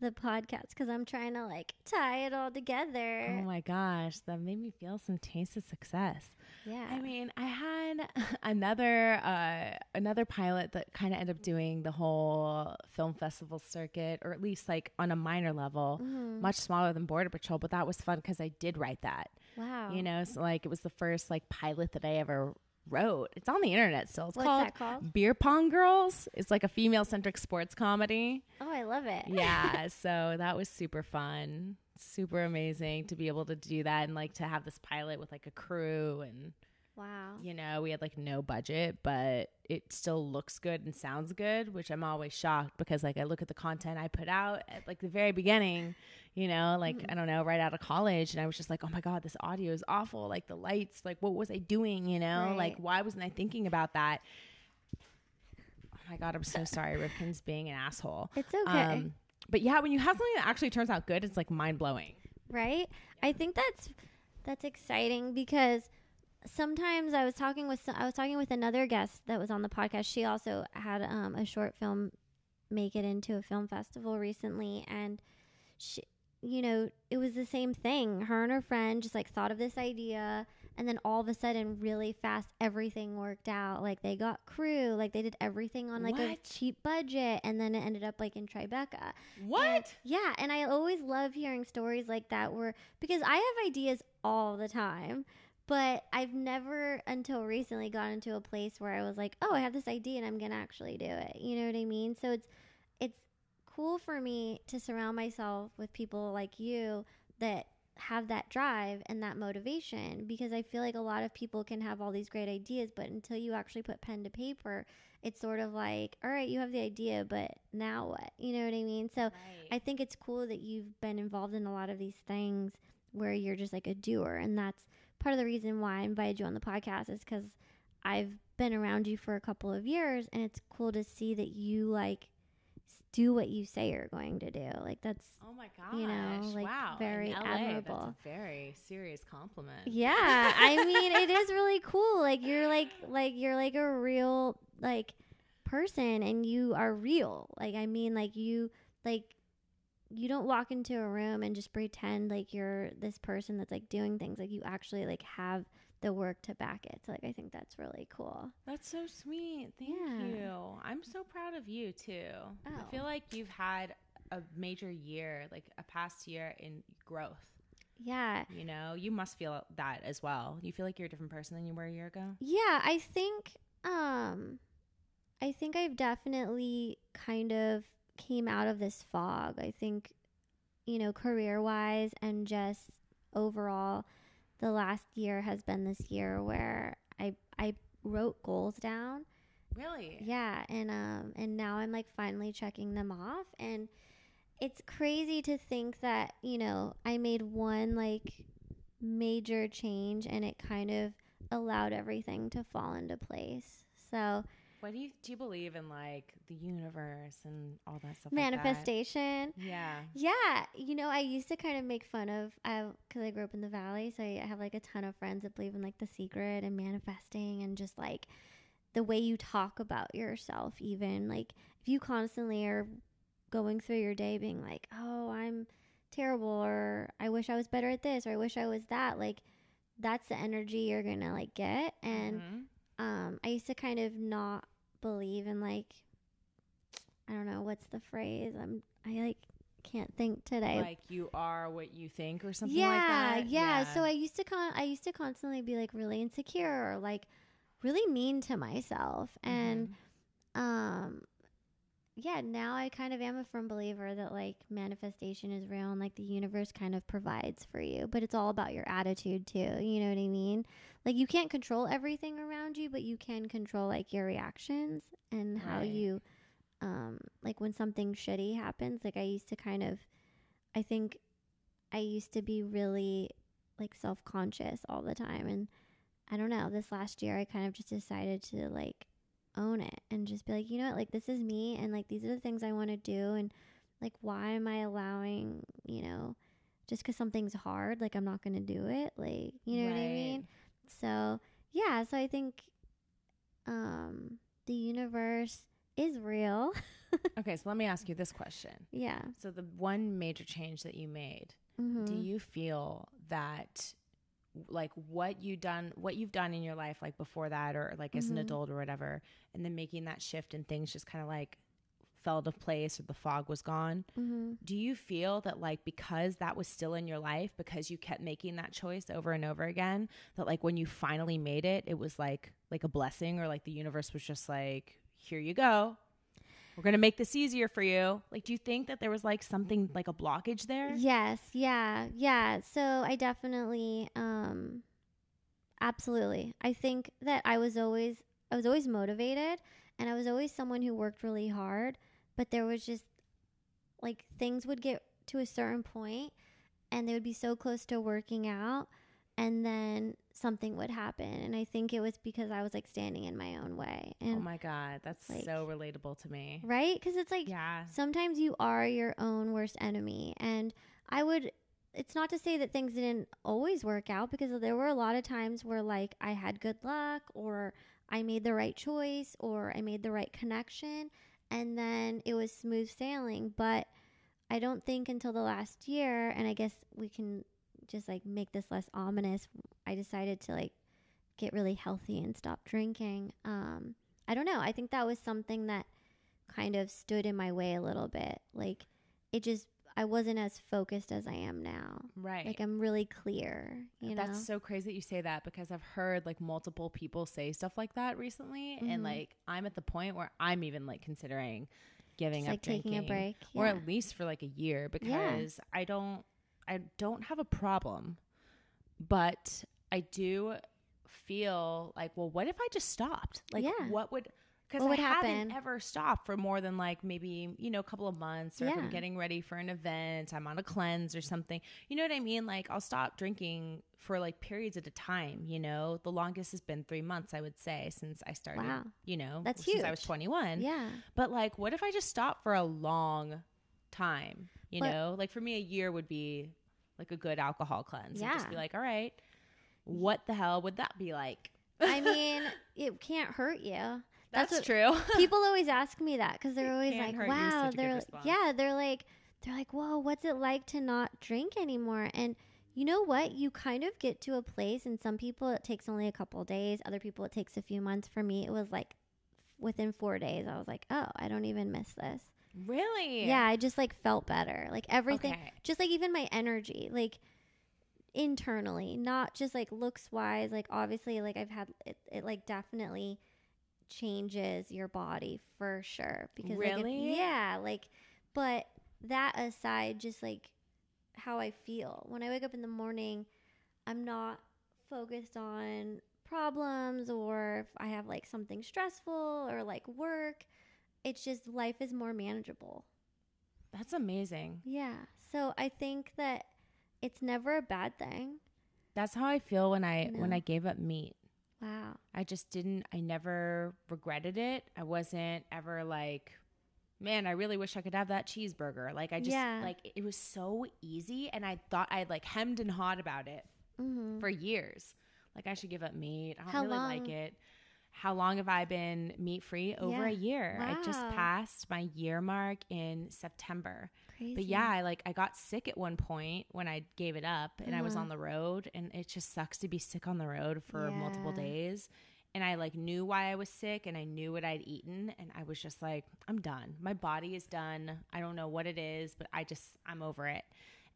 the podcast because I'm trying to like tie it all together. Oh my gosh, that made me feel some taste of success. yeah. I mean, I had another uh, another pilot that kind of ended up doing the whole film festival circuit, or at least like on a minor level, Mhm. much smaller than Border Patrol. But that was fun because I did write that. wow. You know, so like it was the first like pilot that I ever wrote. It's on the internet still. It's What's called that called? Beer Pong Girls. It's like a female centric sports comedy. Oh, I love it. Yeah, so that was super fun. Super amazing to be able to do that and like to have this pilot with like a crew and Wow. you know, we had like no budget, but it still looks good and sounds good, which I'm always shocked because like I look at the content I put out at like the very beginning, you know, like Mm-hmm. I don't know, right out of college and I was just like, "Oh my god, this audio is awful. Like the lights, like what was I doing, you know? Right. Like why wasn't I thinking about that?" Oh my god, I'm so sorry. Ripkin's being an asshole. It's okay. Um, but yeah, when you have something that actually turns out good, it's like mind-blowing. right i think that's that's exciting because sometimes i was talking with i was talking with another guest that was on the podcast. She also had um, a short film make it into a film festival recently and she you know it was the same thing. Her and her friend just like thought of this idea and then all of a sudden really fast everything worked out. Like they got crew like they did everything on like a cheap budget and then it ended up like in tribeca. What? and- yeah, and I always love hearing stories like that where because I have ideas all the time, but I've never until recently gotten into a place where I was like, "Oh, I have this idea and I'm going to actually do it." You know what I mean? So it's it's cool for me to surround myself with people like you that have that drive and that motivation because I feel like a lot of people can have all these great ideas, but until you actually put pen to paper, it's sort of like, all right, you have the idea, but now what? You know what I mean? So I think it's cool that you've been involved in a lot of these things where you're just like a doer. And that's part of the reason why I invited you on the podcast is because I've been around you for a couple of years and it's cool to see that you like do what you say you're going to do. Like that's, Oh my gosh! you know, like, wow, very LA, admirable. That's a very serious compliment. yeah. I mean, it is really cool. Like you're like, like you're like a real like person and you are real. Like, I mean, like you, like, you don't walk into a room and just pretend like you're this person that's like doing things like you actually like have the work to back it so like i think that's really cool That's so sweet. Thank Yeah. you. I'm so proud of you too. Oh. I feel like you've had a major year, like a past year in growth. yeah You know, you must feel that as well. You feel like you're a different person than you were a year ago. yeah i think um i think i've definitely kind of came out of this fog i think you know career wise and just overall the last year has been this year where i i wrote goals down Really? Yeah, and um and now I'm like finally checking them off and it's crazy to think that, you know, I made one like major change and it kind of allowed everything to fall into place. So, What do you do? You believe in like the universe and all that stuff? like that? manifestation. Yeah. Yeah, you know, I used to kind of make fun of I cuz I grew up in the valley, so I have like a ton of friends that believe in like the secret and manifesting and just like the way you talk about yourself even like if you constantly are going through your day being like, "Oh, I'm terrible," or "I wish I was better at this," or "I wish I was that," like that's the energy you're going to like get and Mhm. um I used to kind of not believe in like I don't know what's the phrase. I'm I like can't think today. Like you are what you think or something yeah, like that. Yeah. So I used to con I used to constantly be like really insecure or like really mean to myself. And Mm-hmm. um yeah, now I kind of am a firm believer that like manifestation is real and like the universe kind of provides for you, but it's all about your attitude too. You know what I mean? Like you can't control everything around you, but you can control like your reactions and how Right. you um like when something shitty happens, like I used to kind of I think I used to be really like self-conscious all the time and I don't know, this last year I kind of just decided to like own it and just be like, you know what, like this is me and like these are the things I want to do and like why am I allowing, you know, just cuz something's hard, like I'm not going to do it, like, you know what I mean? So, yeah, so I think um the universe is real. Okay, so let me ask you this question. yeah. So the one major change that you made, Mhm. do you feel that like what you done what you've done in your life like before that or like as an Mhm. adult or whatever and then making that shift and things just kind of like fell to place or the fog was gone Mhm. do you feel that like because that was still in your life because you kept making that choice over and over again that like when you finally made it it was like like a blessing or like the universe was just like here you go we're gonna make this easier for you like do you think that there was like something like a blockage there Yes, yeah, yeah. So I definitely, um, absolutely. I think that I was always, I was always motivated, and I was always someone who worked really hard. But there was just like things would get to a certain point, and they would be so close to working out, and then something would happen. And I think it was because I was like standing in my own way, oh my god that's like- so relatable to me right, because it's like yeah sometimes you are your own worst enemy and i would it's not to say that things didn't always work out because there were a lot of times where like i had good luck or i made the right choice or i made the right connection and then it was smooth sailing but i don't think until the last year and i guess we can just like make this less ominous i decided to like get really healthy and stop drinking um i don't know i think that was something that kind of stood in my way a little bit. Like it just I wasn't as focused as I am now. right Like I'm really clear, you know. That's so crazy that you say that because I've heard like multiple people say stuff like that recently, Mm-hmm. and like I'm at the point where I'm even like considering giving Just, up like, taking a drinking, break, or at least for like a year because I don't, I don't have a problem, but I do feel like, well, what if I just stopped? Like, Yeah. what would because I would haven't happen? ever stopped for more than like maybe you know a couple of months, or if I'm getting ready for an event, I'm on a cleanse or something. You know what I mean? Like I'll stop drinking for like periods at a time. You know, the longest has been three months, I would say, since I started. Wow. You know, That's since I was 21. yeah. But like, what if I just stopped for a long time? You But- know, like for me, a year would be like a good alcohol cleanse. And just Yeah. be like, all right, what the hell would that be like? I mean, it can't hurt you. That's, what- true. People always ask me that because they're always like, hurt you is "Wow," such a good they're response. yeah, they're like, they're like, "Whoa, what's it like to not drink anymore?" And you know what? You kind of get to a place, and some people it takes only a couple days. Other people it takes a few months. For me, it was like within four days. I was like, "Oh, I don't even miss this." Really? Yeah, I just like felt better. Like everything, Okay. just like even my energy, like internally, not just like looks wise. Like obviously, like I've had it, it like definitely changes your body for sure. Because like, if- Really? yeah, like, but that aside, just like how I feel when I wake up in the morning, I'm not focused on problems or if I have like something stressful or like work. It's just life is more manageable. That's amazing. Yeah. So I think that it's never a bad thing. That's how I feel when I when I gave up meat. Wow. I just didn't I never regretted it. I wasn't ever like man, I really wish I could have that cheeseburger. Like I just Yeah. like it was so easy and I thought I'd like hemmed and hawed about it for years. Like I should give up meat. I don't Mm-hmm. How really like it. How long have I been meat free? Over a Yeah. year. I just passed my year mark in September. Crazy. But yeah, I like I got sick at one point when I gave it up and I was Uh-huh. on the road and it just sucks to be sick on the road for multiple days. and I like knew why I was sick and I knew what I'd eaten and I was just like I'm done. My body is done. I don't know what it is, but I just I'm over it.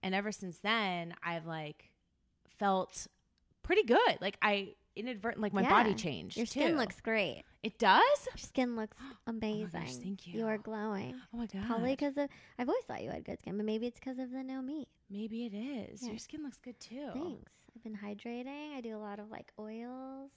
And ever since then, I've like felt pretty good. Like I inadvertent like my Yeah. body changed. Your skin too. looks great. It does? Your skin looks oh amazing. Oh gosh, thank You You are glowing. Oh my god. Probably because of. I've always thought you had good skin, but maybe it's because of the no meat. Maybe it is. Yeah. Your skin looks good too. Thanks. I've been hydrating. I do a lot of like oils.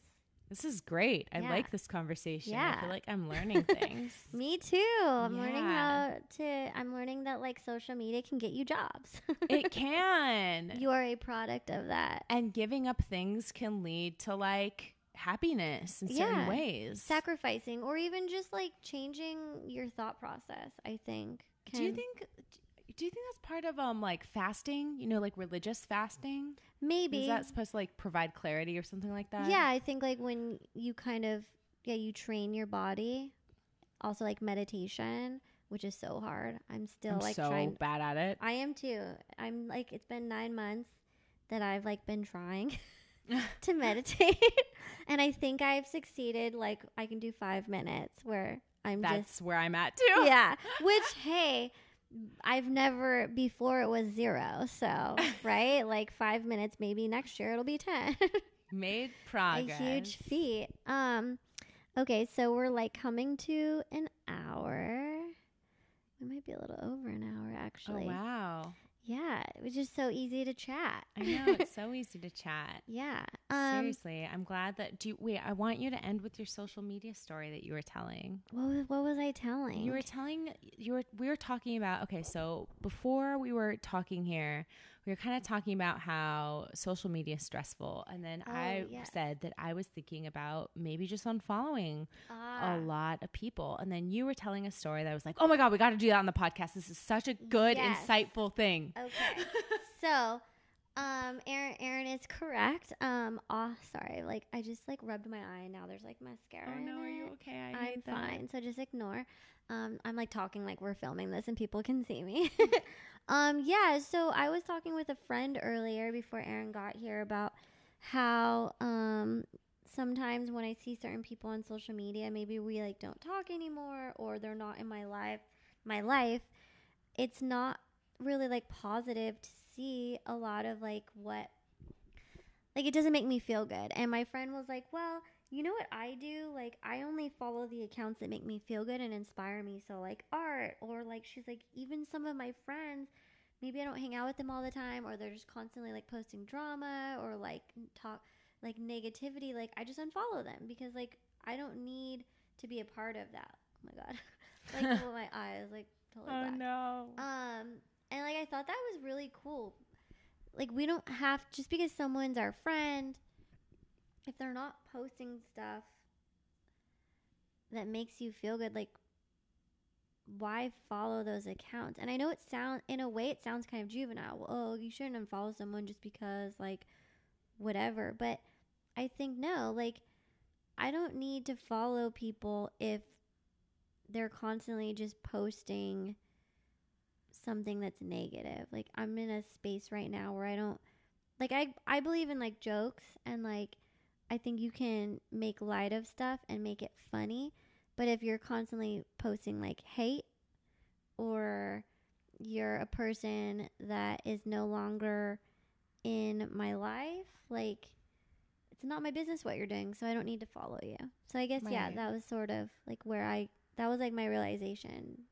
This is great. I Yeah. like this conversation. Yeah. I feel like I'm learning things. Me too. I'm learning how to. I'm learning that like social media can get you jobs. it can. you are a product of that. and giving up things can lead to like happiness in certain ways. Sacrificing or even just like changing your thought process. I think. do you think do you think that's part of um like fasting? You know, like religious fasting? maybe Is that supposed to like provide clarity or something like that? Yeah, I think like when you kind of yeah, you train your body. Also like meditation, which is so hard. I'm still I'm like so trying bad at it. I am too. I'm like it's been 9 months that I've like been trying to meditate and I think I've succeeded like I can do 5 minutes where I'm That's just where I'm at too. yeah, which hey, I've never before it was 0. So, right? Like 5 minutes maybe next year it'll be 10. Made progress. a huge feat. Um, okay, so we're like coming to an hour. We might be a little over an hour, Oh actually. wow. Yeah, it was just so easy to chat. I know it's so easy to chat. yeah. Um, Seriously, I'm glad that. Do you, wait? I want you to end with your social media story that you were telling. what was, what was I telling? You were telling you were we were talking about okay, so before we were talking here, we were kind of talking about how social media is stressful, and then Oh, I yes. said that I was thinking about maybe just unfollowing Ah, a lot of people, and then you were telling a story that I was like, oh my god, we got to do that on the podcast. This is such a good, Yes. insightful thing. Okay. so, um, Erin, Erin is correct. Um, oh, sorry. Like I just like rubbed my eye, and now there's like mascara. Oh no, are you okay? I that. fine. So just ignore. Um, I'm like talking like we're filming this and people can see me. um, yeah. So I was talking with a friend earlier before Erin got here about how um sometimes when I see certain people on social media, maybe we like don't talk anymore or they're not in my life. My life, it's not really like positive to see a lot of like what like it doesn't make me feel good. And my friend was like, "Well, you know what I do? Like I only follow the accounts that make me feel good and inspire me. So like art or like she's like even some of my friends, maybe I don't hang out with them all the time or they're just constantly like posting drama or like talk like negativity, like I just unfollow them because like I don't need to be a part of that. Oh my god. like oh, my eyes like totally Oh black. no. Um, and like I thought that was really cool. Like we don't have just because someone's our friend, if they're not posting stuff that makes you feel good, like why follow those accounts? And I know it sounds, in a way it sounds kind of juvenile. Oh, you shouldn't unfollow someone just because like whatever. But I think no, like I don't need to follow people if they're constantly just posting something that's negative. Like I'm in a space right now where I don't like I I believe in like jokes and like I think you can make light of stuff and make it funny, but if you're constantly posting like hate or you're a person that is no longer in my life, like it's not my business what you're doing, so I don't need to follow you. So I guess yeah, that was sort of like where I that was like my realization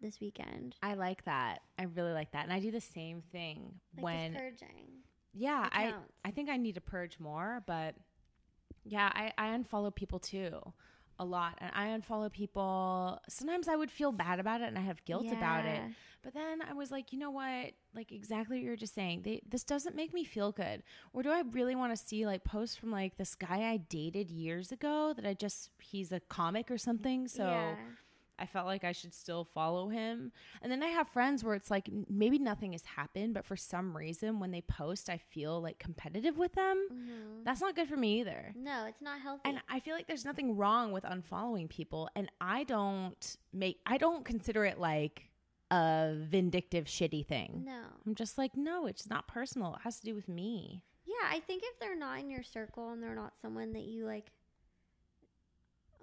this weekend. I like that. I really like that. And I do the same thing Like when just purging. Yeah, I. I think I need to purge more, but yeah, I, I unfollow people too a lot. And I unfollow people sometimes I would feel bad about it and I have guilt about it. But then I was like, you know what? Like exactly what you were just saying. They this doesn't make me feel good. Or do I really want to see like posts from like this guy I dated years ago that I just he's a comic or something. So yeah. I felt like I should still follow him. And then I have friends where it's like maybe nothing has happened, but for some reason when they post, I feel like competitive with them. Mhm. That's not good for me either. No, it's not healthy. And I feel like there's nothing wrong with unfollowing people. And I don't make, I don't consider it like a vindictive, shitty thing. no. I'm just like, no, it's not personal. It has to do with me. Yeah, I think if they're not in your circle and they're not someone that you like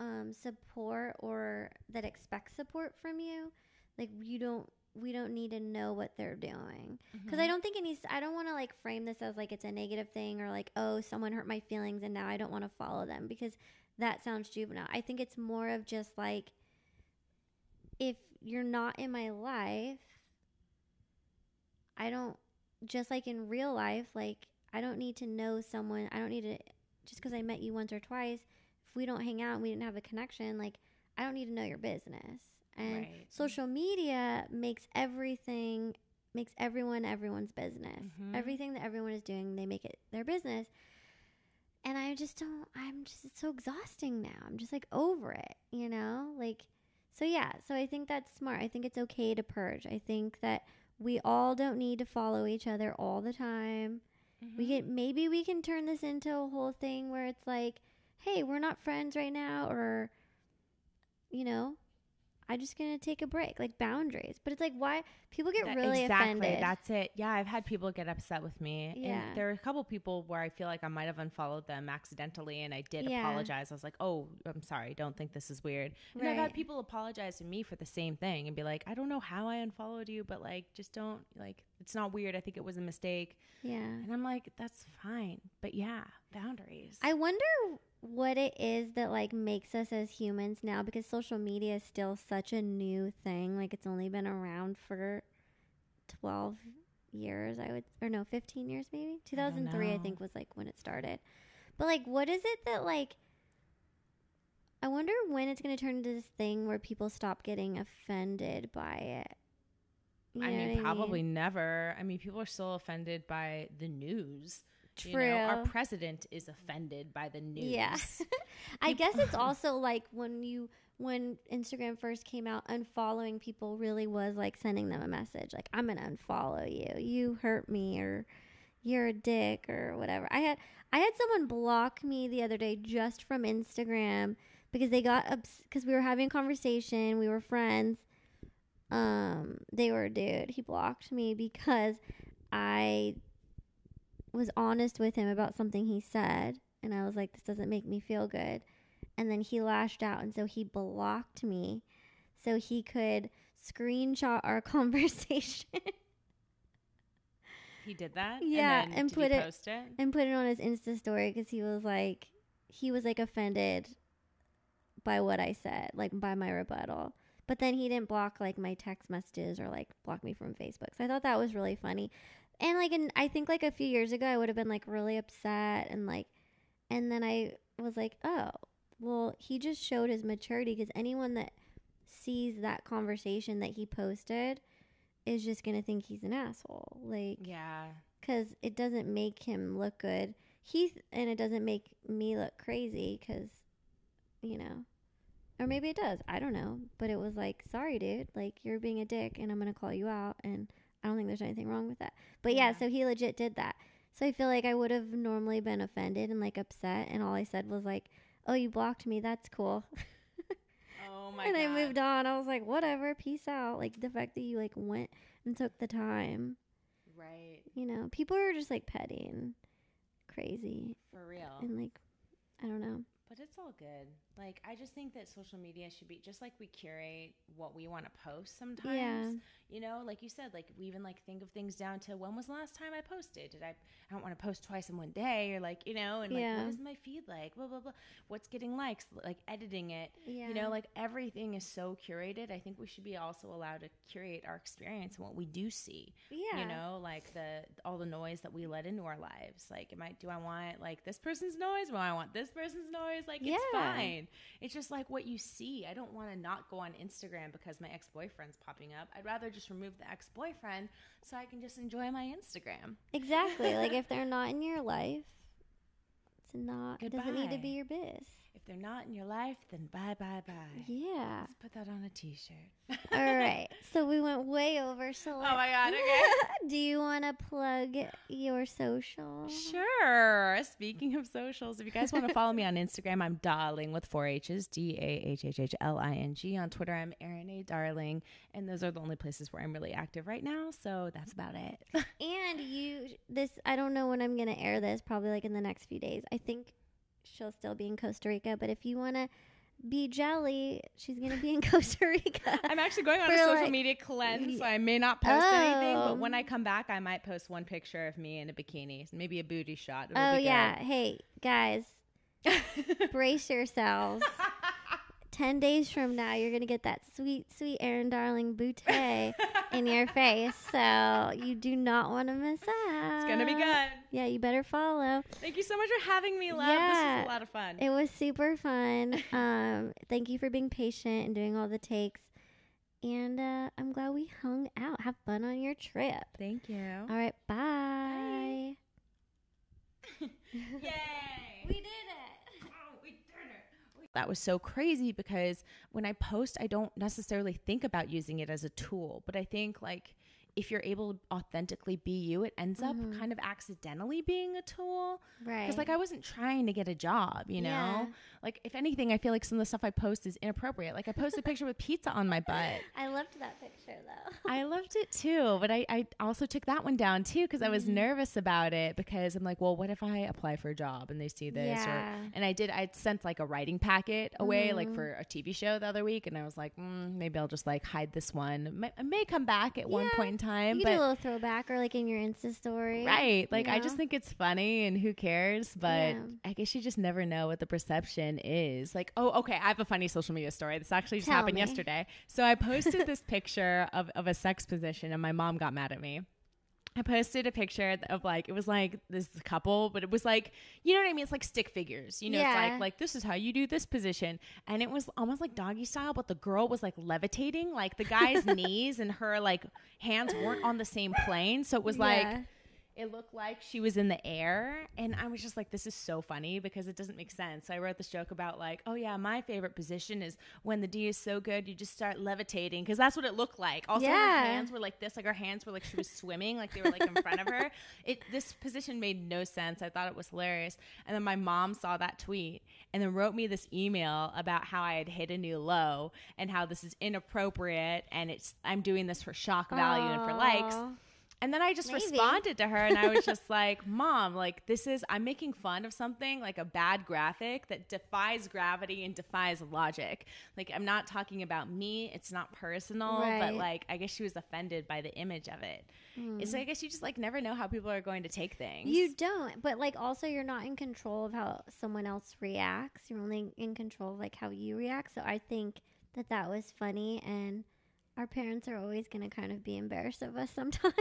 um, support or that expect support from you, like you don't we don't need to know what they're doing because I don't think it needs. I don't want to like frame this as like it's a negative thing or like oh someone hurt my feelings and now I don't want to follow them because that sounds juvenile. I think it's more of just like if you're not in my life, I don't just like in real life, like I don't need to know someone. I don't need to just because I met you once or twice. If we don't hang out and we didn't have a connection, like I don't need to know your business. And Right. social media makes everything makes everyone everyone's business. Mhm. Everything that everyone is doing, they make it their business. And I just don't I'm just it's so exhausting now. I'm just like over it, you know? Like so yeah, so I think that's smart. I think it's okay to purge. I think that we all don't need to follow each other all the time. We can maybe we can turn this into a whole thing where it's like, hey, we're not friends right now, or you know, I'm just gonna take a break, like boundaries. But it's like why people get That- really exactly. offended. That's it. Yeah, I've had people get upset with me. Yeah. And there are a couple people where I feel like I might have unfollowed them accidentally and I did Yeah. apologize. I was like, oh, I'm sorry. Don't think this is weird. And I've had people apologize to me for the same thing and be like, I don't know how I unfollowed you, but like, just don't, like, it's not weird. I think it was a mistake. yeah. And I'm like, that's fine. But yeah, boundaries. I wonder what it is that like makes us as humans now because social media is still such a new thing. Like it's only been around for 12 years, I would or no, 15 years maybe. 2003 I, know. think was like when it started. But like what is it that like I wonder when it's going to turn into this thing where people stop getting offended by it. You I mean, probably never. I mean, people are still offended by the news. True. You know, our president is offended by the news. Yeah. I guess it's also like when you when Instagram first came out, unfollowing people really was like sending them a message like I'm gonna unfollow you. You hurt me or you're a dick or whatever. I had I had someone block me the other day just from Instagram because they got because we were having a conversation, we were friends. Um, they were a dude. He blocked me because I was honest with him about something he said and I was like this doesn't make me feel good. And then he lashed out and so he blocked me so he could screenshot our conversation He did that. Yeah, and, and put it- post it. and put it on his Insta story cuz he was like he was like offended by what I said, like by my rebuttal. But then he didn't block like my text messages or like block me from Facebook. So I thought that was really funny. And like and I think like a few years ago I would have been like really upset and like and then I was like, "Oh, well, he just showed his maturity because anyone that sees that conversation that he posted is just going to think he's an asshole." Like Yeah. because it doesn't make him look good. He and it doesn't make me look crazy because, you know, or maybe it does. I don't know. But it was like, sorry, dude. Like you're being a dick, and I'm gonna call you out. And I don't think there's anything wrong with that. But yeah, Yeah. so he legit did that. So I feel like I would have normally been offended and like upset, and all I said was like, "Oh, you blocked me. That's cool." Oh my and god. I moved on. I was like, whatever, peace out. Like the fact that you like went and took the time Right. you know, people are just like petty and crazy For real. and like I don't know. But it's all good. Like I just think that social media should be just like we curate what we want to post sometimes. Yeah. You know, like you said, like we even like think of things down to when was the last time I posted? Did I I don't want to post twice in one day or like, you know, and like Yeah. what is my feed like? Blah blah blah. What's getting likes, like editing it. Yeah. You know, like everything is so curated. I think we should be also allowed to curate our experience and what we do see. Yeah. You know, like the all the noise that we let into our lives. Like, am I do I want like this person's noise? Do I want this person's noise? Like, it's Yeah. Fine. It's just like what you see. I don't want to not go on Instagram because my ex boyfriend's popping up. I'd rather just remove the ex boyfriend so I can just enjoy my Instagram. Exactly. like if they're not in your life, it's not it doesn't need to be your biz. If they're not in your life, then bye bye bye. Yeah. Let's put that on a t-shirt. All right. So we went way over. So Oh my god, okay. do you want to plug your social? Sure. Speaking of socials, if you guys want to follow me on Instagram, I'm Darling with four H's, D A H H H L I N G. On Twitter, I'm Erin A. Darling. And those are the only places where I'm really active right now. So that's about it. And you this I don't know when I'm going to air this, probably like in the next few days. I think she'll still be in Costa Rica, but if you want to be jelly. She's gonna be in Costa Rica. I'm actually going on a social like- media cleanse, so I may not post oh. anything. Oh. But when I come back, I might post one picture of me in a bikini, maybe a booty shot. It'll oh yeah. Hey guys, brace yourselves. Ten days from now, you're gonna get that sweet, sweet Erin Darling boutte in your face. So you do not want to miss out. it's gonna be good. Yeah, you better follow. Thank you so much for having me, love. Yeah, This was a lot of fun. It was super fun. Um, thank you for being patient and doing all the takes. And uh, I'm glad we hung out. Have fun on your trip. Thank you. All right, bye. Yay! We did it. That was so crazy because when I post, I don't necessarily think about using it as a tool, but I think like if you're able to authentically be you, it ends up kind of accidentally being a tool. Right. Because like I wasn't trying to get a job, you know. Yeah. Like if anything, I feel like some of the stuff I post is inappropriate. Like I posted a picture with pizza on my butt. I loved that picture though. I loved it too, but I, I also took that one down too because I was Mm-hmm. nervous about it because I'm like, well, what if I apply for a job and they see this? Yeah. Or, and I did, I sent like a writing packet away Mm-hmm. like for a TV show the other week, and I was like, mm, maybe I'll just like hide this one. I may come back at one point in time, you but do a little throwback or like in your Insta story. Right. Like I know? just think it's funny and who cares? But Yeah. I guess you just never know what the perception is. Like, oh, okay, I have a funny social media story. This actually just Tell happened me. yesterday. So I posted this picture of, of a sex position and my mom got mad at me. I posted a picture of like it was like this couple, but it was like you know what I mean. It's like stick figures, you know. Yeah. It's like like this is how you do this position, and it was almost like doggy style, but the girl was like levitating, like the guy's knees and her like hands weren't on the same plane, so it was like Yeah. It looked like she was in the air and i was just like this is so funny because it doesn't make sense. So i wrote this joke about like oh yeah my favorite position is when the d is so good you just start levitating because that's what it looked like. Also her hands were like this like her hands were like she was swimming like they were like in front of her. It this position made no sense. I thought it was hilarious. And then my mom saw that tweet and then wrote me this email about how i had hit a new low and how this is inappropriate and it's i'm doing this for shock value and for likes. And then I just Maybe. responded to her and I was just like, Mom, like, this is, I'm making fun of something like a bad graphic that defies gravity and defies logic. Like, I'm not talking about me, it's not personal, but like, I guess she was offended by the image of it. So I guess you just like never know how people are going to take things. Hmm. You don't, but like also you're not in control of how someone else reacts. You're only in control of like how you react. So I think that that was funny, and our parents are always going to kind of be embarrassed of us sometimes.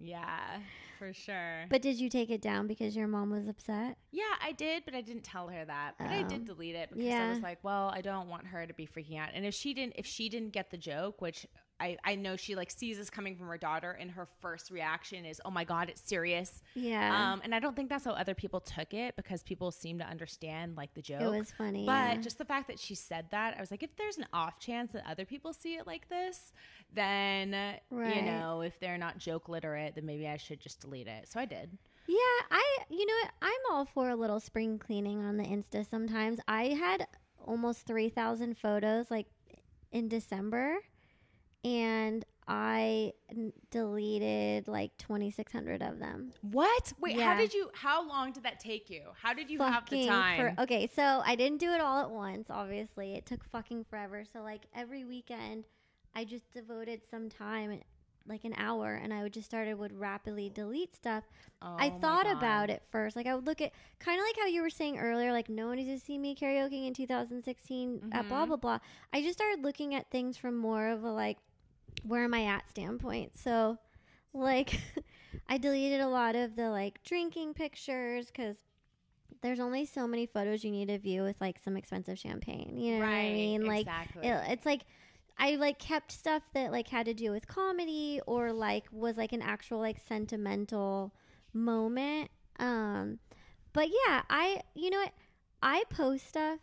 yeah, for sure. but did you take it down because your mom was upset? Yeah, I did, but I didn't tell her that. But I Oh. did delete it because I was like, well, I don't want her to be freaking out. And if she didn't if she didn't get the joke, which I, I know she like sees this coming from her daughter and her first reaction is, Oh my god, it's serious. Yeah, Um, and I don't think that's how other people took it because people seem to understand like the joke. it was funny. But yeah. just the fact that she said that, I was like, if there's an off chance that other people see it like this, then uh, you know, if they're not joke literate, then maybe I should just delete it. So I did. Yeah, I you know what? I'm all for a little spring cleaning on the Insta sometimes. I had almost 3,000 photos like in December and I n- deleted like 2600 of them. What? Wait, how did you? How long did that take you? How did you have the Fucking time? For, okay, so I didn't do it all at once, obviously. It took fucking forever. So like every weekend I just devoted some time like an hour and I would just started would rapidly delete stuff. I Oh thought about it first. Like I would look at kind of like how you were saying earlier, like no one needs to see me karaoke in 2016 at Mm-hmm. blah blah blah. I just started looking at things from more of a like where am I at standpoint. So like I deleted a lot of the like drinking pictures because there's only so many photos you need to view with like some expensive champagne. You know what I mean? Like exactly. it, it's like I like kept stuff that like had to do with comedy or like was like an actual like sentimental moment. Um but yeah, I you know what? I post stuff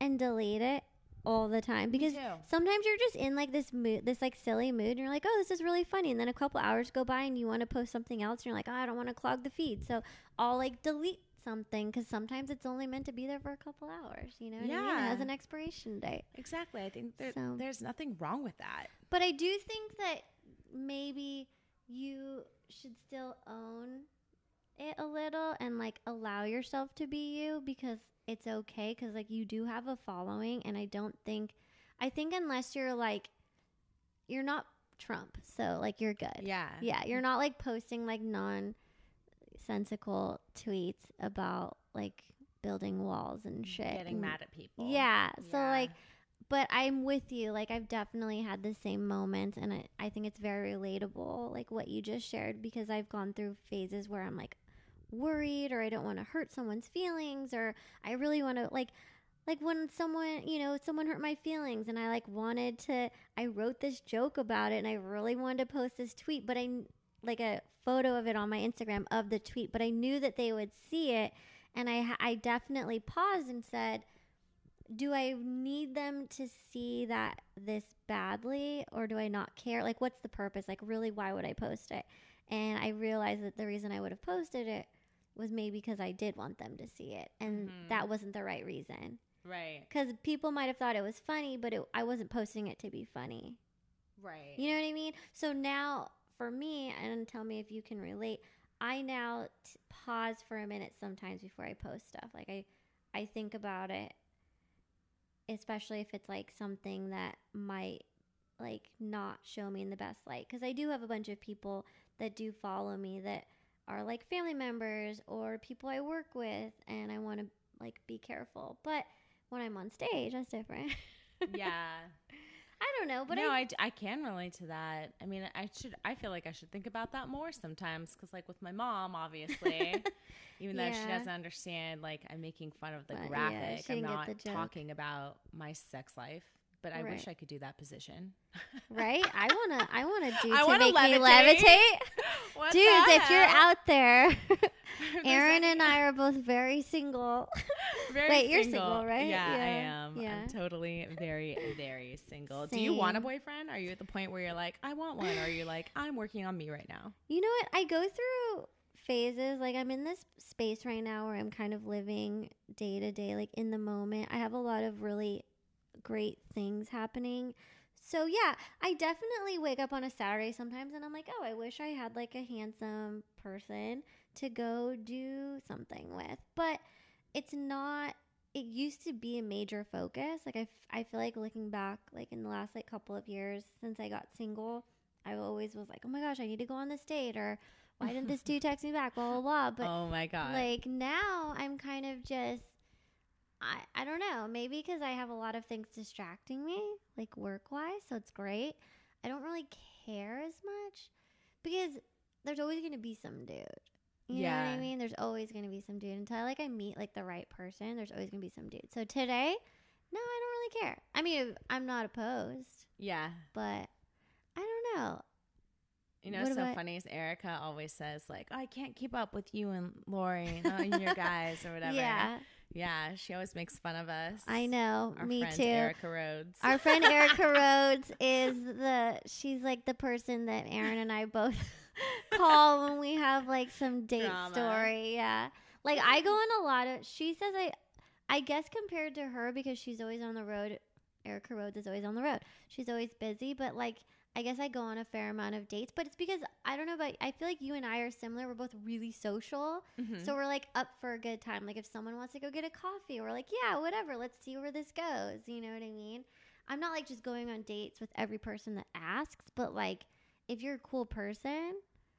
and delete it all the time because sometimes you're just in like this mood this like silly mood and you're like, "Oh, this is really funny." And then a couple hours go by and you want to post something else and you're like, "Oh, I don't want to clog the feed." So, I'll like delete something cuz sometimes it's only meant to be there for a couple hours, you know Yeah, I mean? It has an expiration date. Exactly. I think there, So- there's nothing wrong with that. But I do think that maybe you should still own it a little and like allow yourself to be you because it's okay because like you do have a following, and I don't think, I think unless you're like, you're not Trump, so like you're good. Yeah. Yeah, you're not like posting like nonsensical tweets about like building walls and shit. Getting and- mad at people. Yeah. So like but I'm with you. Like I've definitely had the same moments and I, I think it's very relatable, like what you just shared, because I've gone through phases where I'm like worried or I don't want to hurt someone's feelings or I really want to like like when someone you know someone hurt my feelings and I like wanted to I wrote this joke about it and I really wanted to post this tweet but I like a photo of it on my Instagram of the tweet but I knew that they would see it and I I definitely paused and said do I need them to see that this badly or do I not care? Like, what's the purpose? Like, really, why would I post it? And I realized that the reason I would have posted it was maybe because I did want them to see it. And Mhm. that wasn't the right reason. Right. Because people might have thought it was funny, but it, I wasn't posting it to be funny. Right. You know what I mean? So now, for me, and tell me if you can relate, I now t- pause for a minute sometimes before I post stuff. Like I, I think about it, especially if it's like something that might like not show me in the best light. Because I do have a bunch of people that do follow me that are like family members or people I work with, and I want to like be careful. But when I'm on stage, that's different. yeah. I don't know, but no, I I, I can relate to that. I mean, I should. I feel like I should think about that more sometimes because, like, with my mom, obviously, even though she doesn't understand, like, I'm making fun of the But, graphic. she I'm not talking about my sex life. But I wish I could do that position. right? I wanna, I wanna do I to wanna make me levitate. levitate, What dudes. If you're out there, Erin and I are both very single. Very Wait, you're single, right? Yeah, I am. yeah. I'm totally very, very single. Do you want a boyfriend? Are you at the point where you're like, I want one? Or are you like, I'm working on me right now? You know what? I go through phases. Like I'm in this space right now where I'm kind of living day to day, like in the moment. I have a lot of really great things happening. So yeah, I definitely wake up on a Saturday sometimes and I'm like, oh, I wish I had like a handsome person to go do something with. But it's not it used to be a major focus. Like I, f- I feel like looking back like in the last like couple of years since I got single, I always was like, "Oh my gosh, I need to go on this date," or "Why didn't this dude text me back?" Blah blah blah. But oh my God. like now, I'm kind of just, I I don't know. Maybe because I have a lot of things distracting me, like work wise, so it's great. I don't really care as much because there's always going to be some dude. You know what I mean? There's always going to be some dude until like I meet like the right person. There's always going to be some dude. So today, no, I don't really care. I mean, I'm not opposed, yeah. but I don't know. You know, What so about- funny is Erica always says like, oh, "I can't keep up with you and Lori and your guys or whatever." Yeah, yeah. She always makes fun of us. I know. Our Me friend too. Erica Rhodes. Our friend Erica Rhodes is the she's like the person that Erin and I both call when we have like some date Drama. story. Yeah. Like I go on a lot of she says I I guess compared to her because she's always on the road Erica Rhodes is always on the road. She's always busy, but like I guess I go on a fair amount of dates, but it's because I don't know about I feel like you and I are similar. We're both really social. Mhm. So we're like up for a good time. Like if someone wants to go get a coffee, we're like, yeah, whatever. Let's see where this goes. You know what I mean? I'm not like just going on dates with every person that asks, but like if you're a cool person,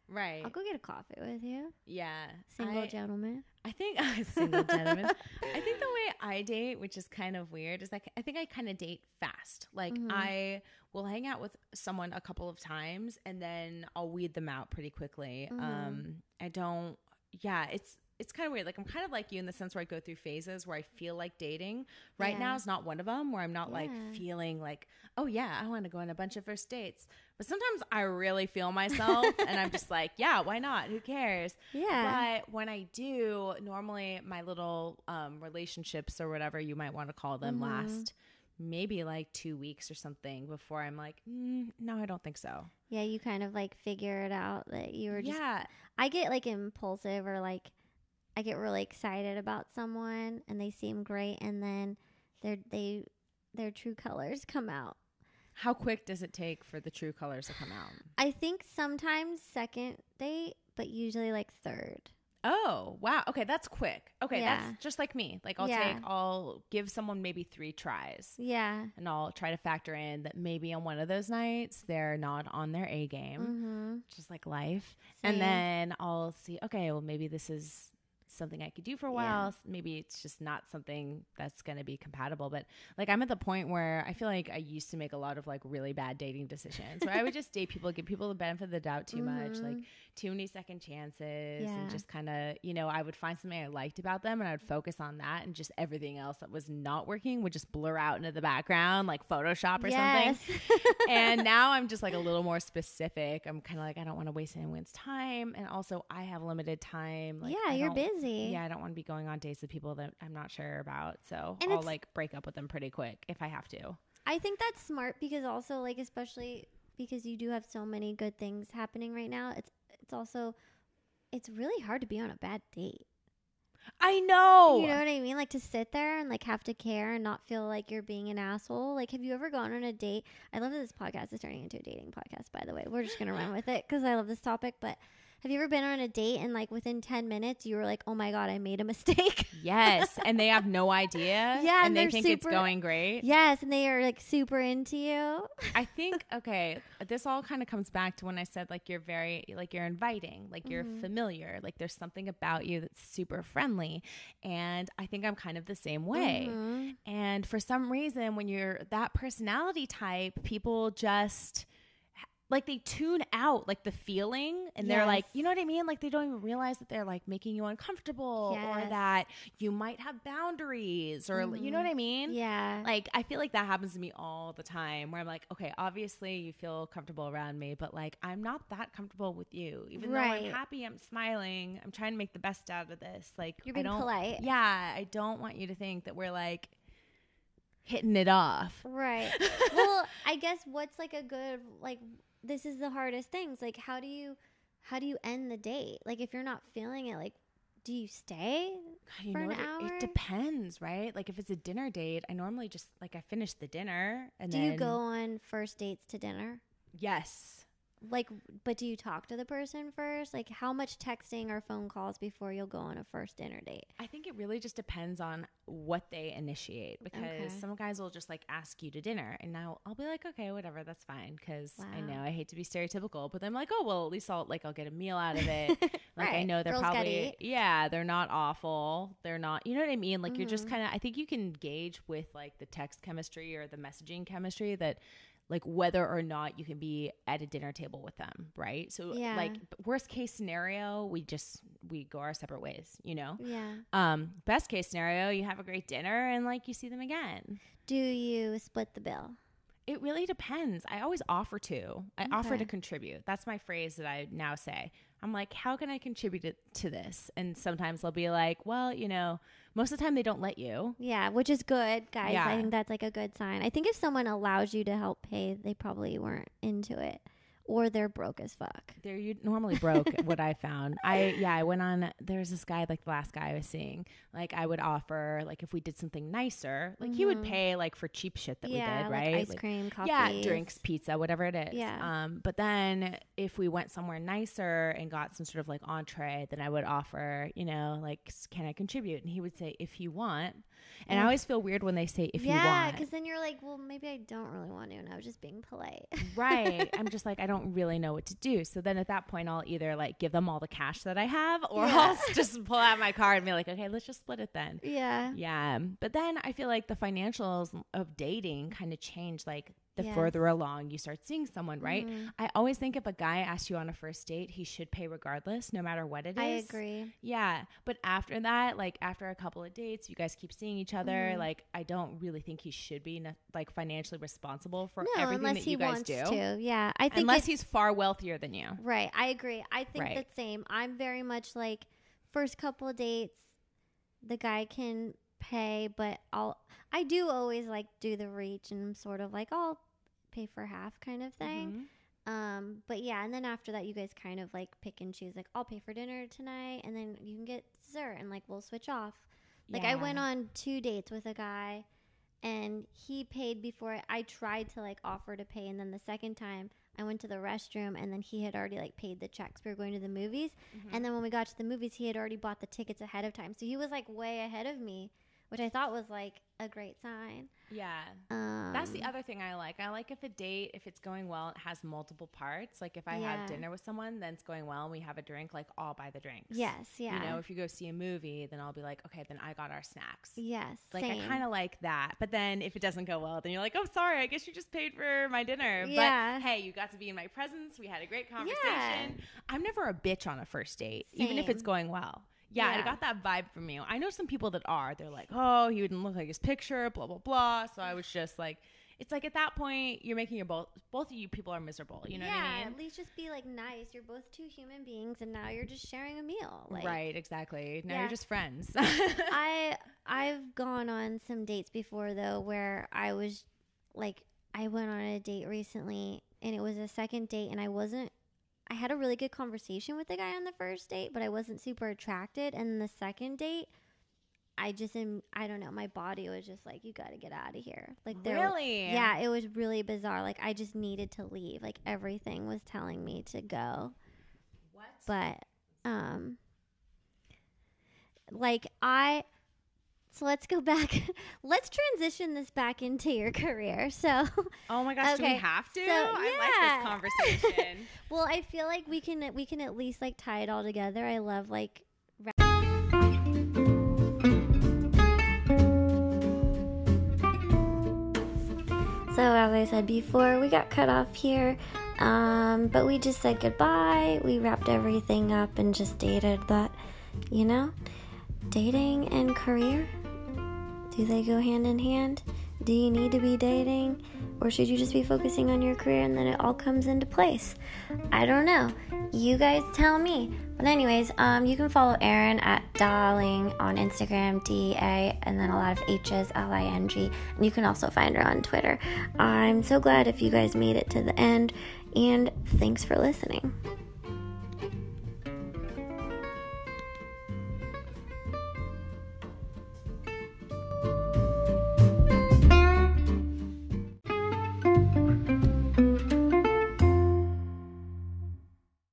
right. I'll go get a coffee with you. yeah. Single I, gentleman. I think single gentleman. I think the way I date, which is kind of weird, is like I think I kind of date fast. Like Mhm. I will hang out with someone a couple of times and then I'll weed them out pretty quickly. Mhm. Um, I don't. Yeah, it's it's kind of weird. Like I'm kind of like you in the sense where I go through phases where I feel like dating. Right now is not one of them where I'm not like feeling like, oh yeah, I want to go on a bunch of first dates. But sometimes I really feel myself and I'm just like, yeah, why not? Who cares? Yeah. But when I do, normally my little um, relationships or whatever you might want to call them Mhm. last maybe like two weeks or something before I'm like, mm, no, I don't think so. yeah, you kind of like figure it out that you were just yeah, I get like impulsive or like I get really excited about someone and they seem great and then their they their true colors come out. how quick does it take for the true colors to come out? I think sometimes second date, but usually like third. Oh, wow. Okay, that's quick. Okay, Yeah. that's just like me. Like I'll Yeah. take I'll give someone maybe 3 tries. Yeah. And I'll try to factor in that maybe on one of those nights they're not on their A game, Mm-hmm. just like life. Same. And then I'll see, okay, well maybe this is something I could do for a while. S- Maybe it's just not something that's going to be compatible. But like I'm at the point where I feel like I used to make a lot of like really bad dating decisions where I would just date people, give people the benefit of the doubt too much, like Mhm. Too many second chances, Yeah. and just kind of, you know, I would find something I liked about them and I would focus on that, and just everything else that was not working would just blur out into the background, like Photoshop or something and now I'm just like a little more specific. I'm kind of like I don't want to waste anyone's time, and also I have limited time. Like, yeah, I you're busy. Yeah, I don't want to be going on dates with people that I'm not sure about. So And I'll like break up with them pretty quick if I have to. I think that's smart because also like especially because you do have so many good things happening right now. It's it's also it's really hard to be on a bad date. I know. You know what I mean? Like to sit there and like have to care and not feel like you're being an asshole. Like, have you ever gone on a date? I love that this podcast is turning into a dating podcast, by the way. We're just going to run with it because I love this topic. But have you ever been on a date and like within 10 minutes you were like, oh my God, I made a mistake? yes, and they have no idea. Yeah, and, and they think it's going great. yes. And they are like super into you. I think okay, this all kind of comes back to when I said like you're very like you're inviting, like you're Mhm. familiar, like there's something about you that's super friendly. And I think I'm kind of the same way. Mhm. And for some reason when you're that personality type, people just like they tune out like the feeling and they're like, you know what I mean? Like they don't even realize that they're like making you uncomfortable or that you might have boundaries or you know what I mm-hmm. mean? Yeah. Like I feel like that happens to me all the time where I'm like, okay, obviously you feel comfortable around me, but like I'm not that comfortable with you. Even though I'm happy, I'm smiling, I'm trying to make the best out of this. Like You're I being don't polite. Yeah, I don't want you to think that we're like hitting it off. Right. well, I guess what's like a good like this is the hardest things. Like how do you how do you end the date? Like if you're not feeling it, like do you stay? God, you For know an? It- hour? It, depends, right? Like if it's a dinner date, I normally just like I finish the dinner and do then you go on first dates to dinner? Yes. Like but do you talk to the person first? Like how much texting or phone calls before you'll go on a first dinner date? I think it really just depends on what they initiate because Okay. some guys will just like ask you to dinner and now I'll be like okay whatever that's fine because I know I hate to be stereotypical but I'm like oh well at least I'll like I'll get a meal out of it like I know they're Girls probably yeah they're not awful they're not you know what I mean like you're just Mhm. kind of I think you can gauge with like the text chemistry or the messaging chemistry that like whether or not you can be at a dinner table with them right so Yeah. like worst case scenario we just we go our separate ways you know Yeah. um, best case scenario, you have a great dinner and like you see them again. Do you split the bill? It really depends. I always offer to. I offer to contribute. That's my phrase that I now say. I'm like, how can I contribute to this? And sometimes they'll be like, well, you know, most of the time they don't let you. Yeah, which is good, guys. Yeah. I think that's like a good sign. I think if someone allows you to help pay, they probably weren't into it or they're broke as fuck. They're u- normally broke. what I found, I yeah, I went on. There's this guy, like the last guy I was seeing. Like I would offer, like if we did something nicer, like he would Mhm. pay like for cheap shit that yeah, we did, right? like ice Like, cream, coffee. Yeah, drinks, pizza, whatever it is. Yeah. Um, but then if we went somewhere nicer and got some sort of like entree, then I would offer, you know, like, can I contribute? And he would say, if you want. And I mm. always feel weird when they say, if yeah, you want. Yeah, because then you're like, well, maybe I don't really want to, and I was just being polite. right. I'm just like, I don't really know what to do. So then at that point, I'll either like give them all the cash that I have or Yeah. I'll just pull out my card and be like, okay, let's just split it then. yeah. Yeah. But then I feel like the financials of dating kind of change like the Yes. further along you start seeing someone, right? Mhm. I always think if a guy asks you on a first date, he should pay regardless, no matter what it is. I agree. Yeah. But after that, like after a couple of dates, you guys keep seeing each other. Mhm. Like, I don't really think he should be ne- like financially responsible for No, everything unless that he you guys wants do. to. Yeah, I think Unless it- he's far wealthier than you. Right. I agree. I think Right. the same. I'm very much like first couple of dates, the guy can pay, but I'll I do always like do the reach and I'm sort of like I'll pay for half kind of thing. Mhm. Um, but yeah, and then after that you guys kind of like pick and choose like I'll pay for dinner tonight and then you can get dessert and like we'll switch off. Like I went on two dates with a guy and he paid before I tried to like offer to pay and then the second time I went to the restroom and then he had already like paid the checks. We were going to the movies. And then when we got to the movies, he had already bought the tickets ahead of time. So he was like way ahead of me, which I thought was like a great sign. Yeah. Um, That's the other thing I like. I like if a date, if it's going well, it has multiple parts. Like if I Yeah. have dinner with someone, then it's going well and we have a drink, like I'll buy the drinks. Yes, yeah. You know, if you go see a movie, then I'll be like, okay, then I got our snacks. yes. Like same. I kind of like that. But then if it doesn't go well, then you're like, oh, sorry, I guess you just paid for my dinner. Yeah. But hey, you got to be in my presence. We had a great conversation. I'm never a bitch on a first date, even if it's going well. Yeah, I got that vibe from you. I know some people that are. They're like, oh, he wouldn't look like his picture, blah blah blah. So I was just like, it's like at that point, you're making your both both of you people are miserable. You know yeah, what I mean? at least just be like nice. You're both two human beings, and now you're just sharing a meal. Like, right, exactly. Now Yeah. you're just friends. I I've gone on some dates before though where I was like I went on a date recently and it was a second date and I wasn't I had a really good conversation with the guy on the first date, but I wasn't super attracted and the second date I just am I don't know, my body was just like you got to get out of here. Like there really? Yeah, it was really bizarre. Like I just needed to leave. Like everything was telling me to go What? but um like i so let's go back let's transition this back into your career so Oh my gosh, do we have to? so, I yeah. like this conversation. well i feel like we can we can at least like tie it all together i love like So, as I said before, we got cut off here, um, but we just said goodbye. We wrapped everything up and just dated that, you know, dating and career do they go hand in hand? Do you need to be dating, or should you just be focusing on your career and then it all comes into place? I don't know. You guys tell me. But anyways, um, you can follow Erin at Darling on Instagram, D A, and then a lot of H's, L I N G. And you can also find her on Twitter. I'm so glad if you guys made it to the end, and thanks for listening.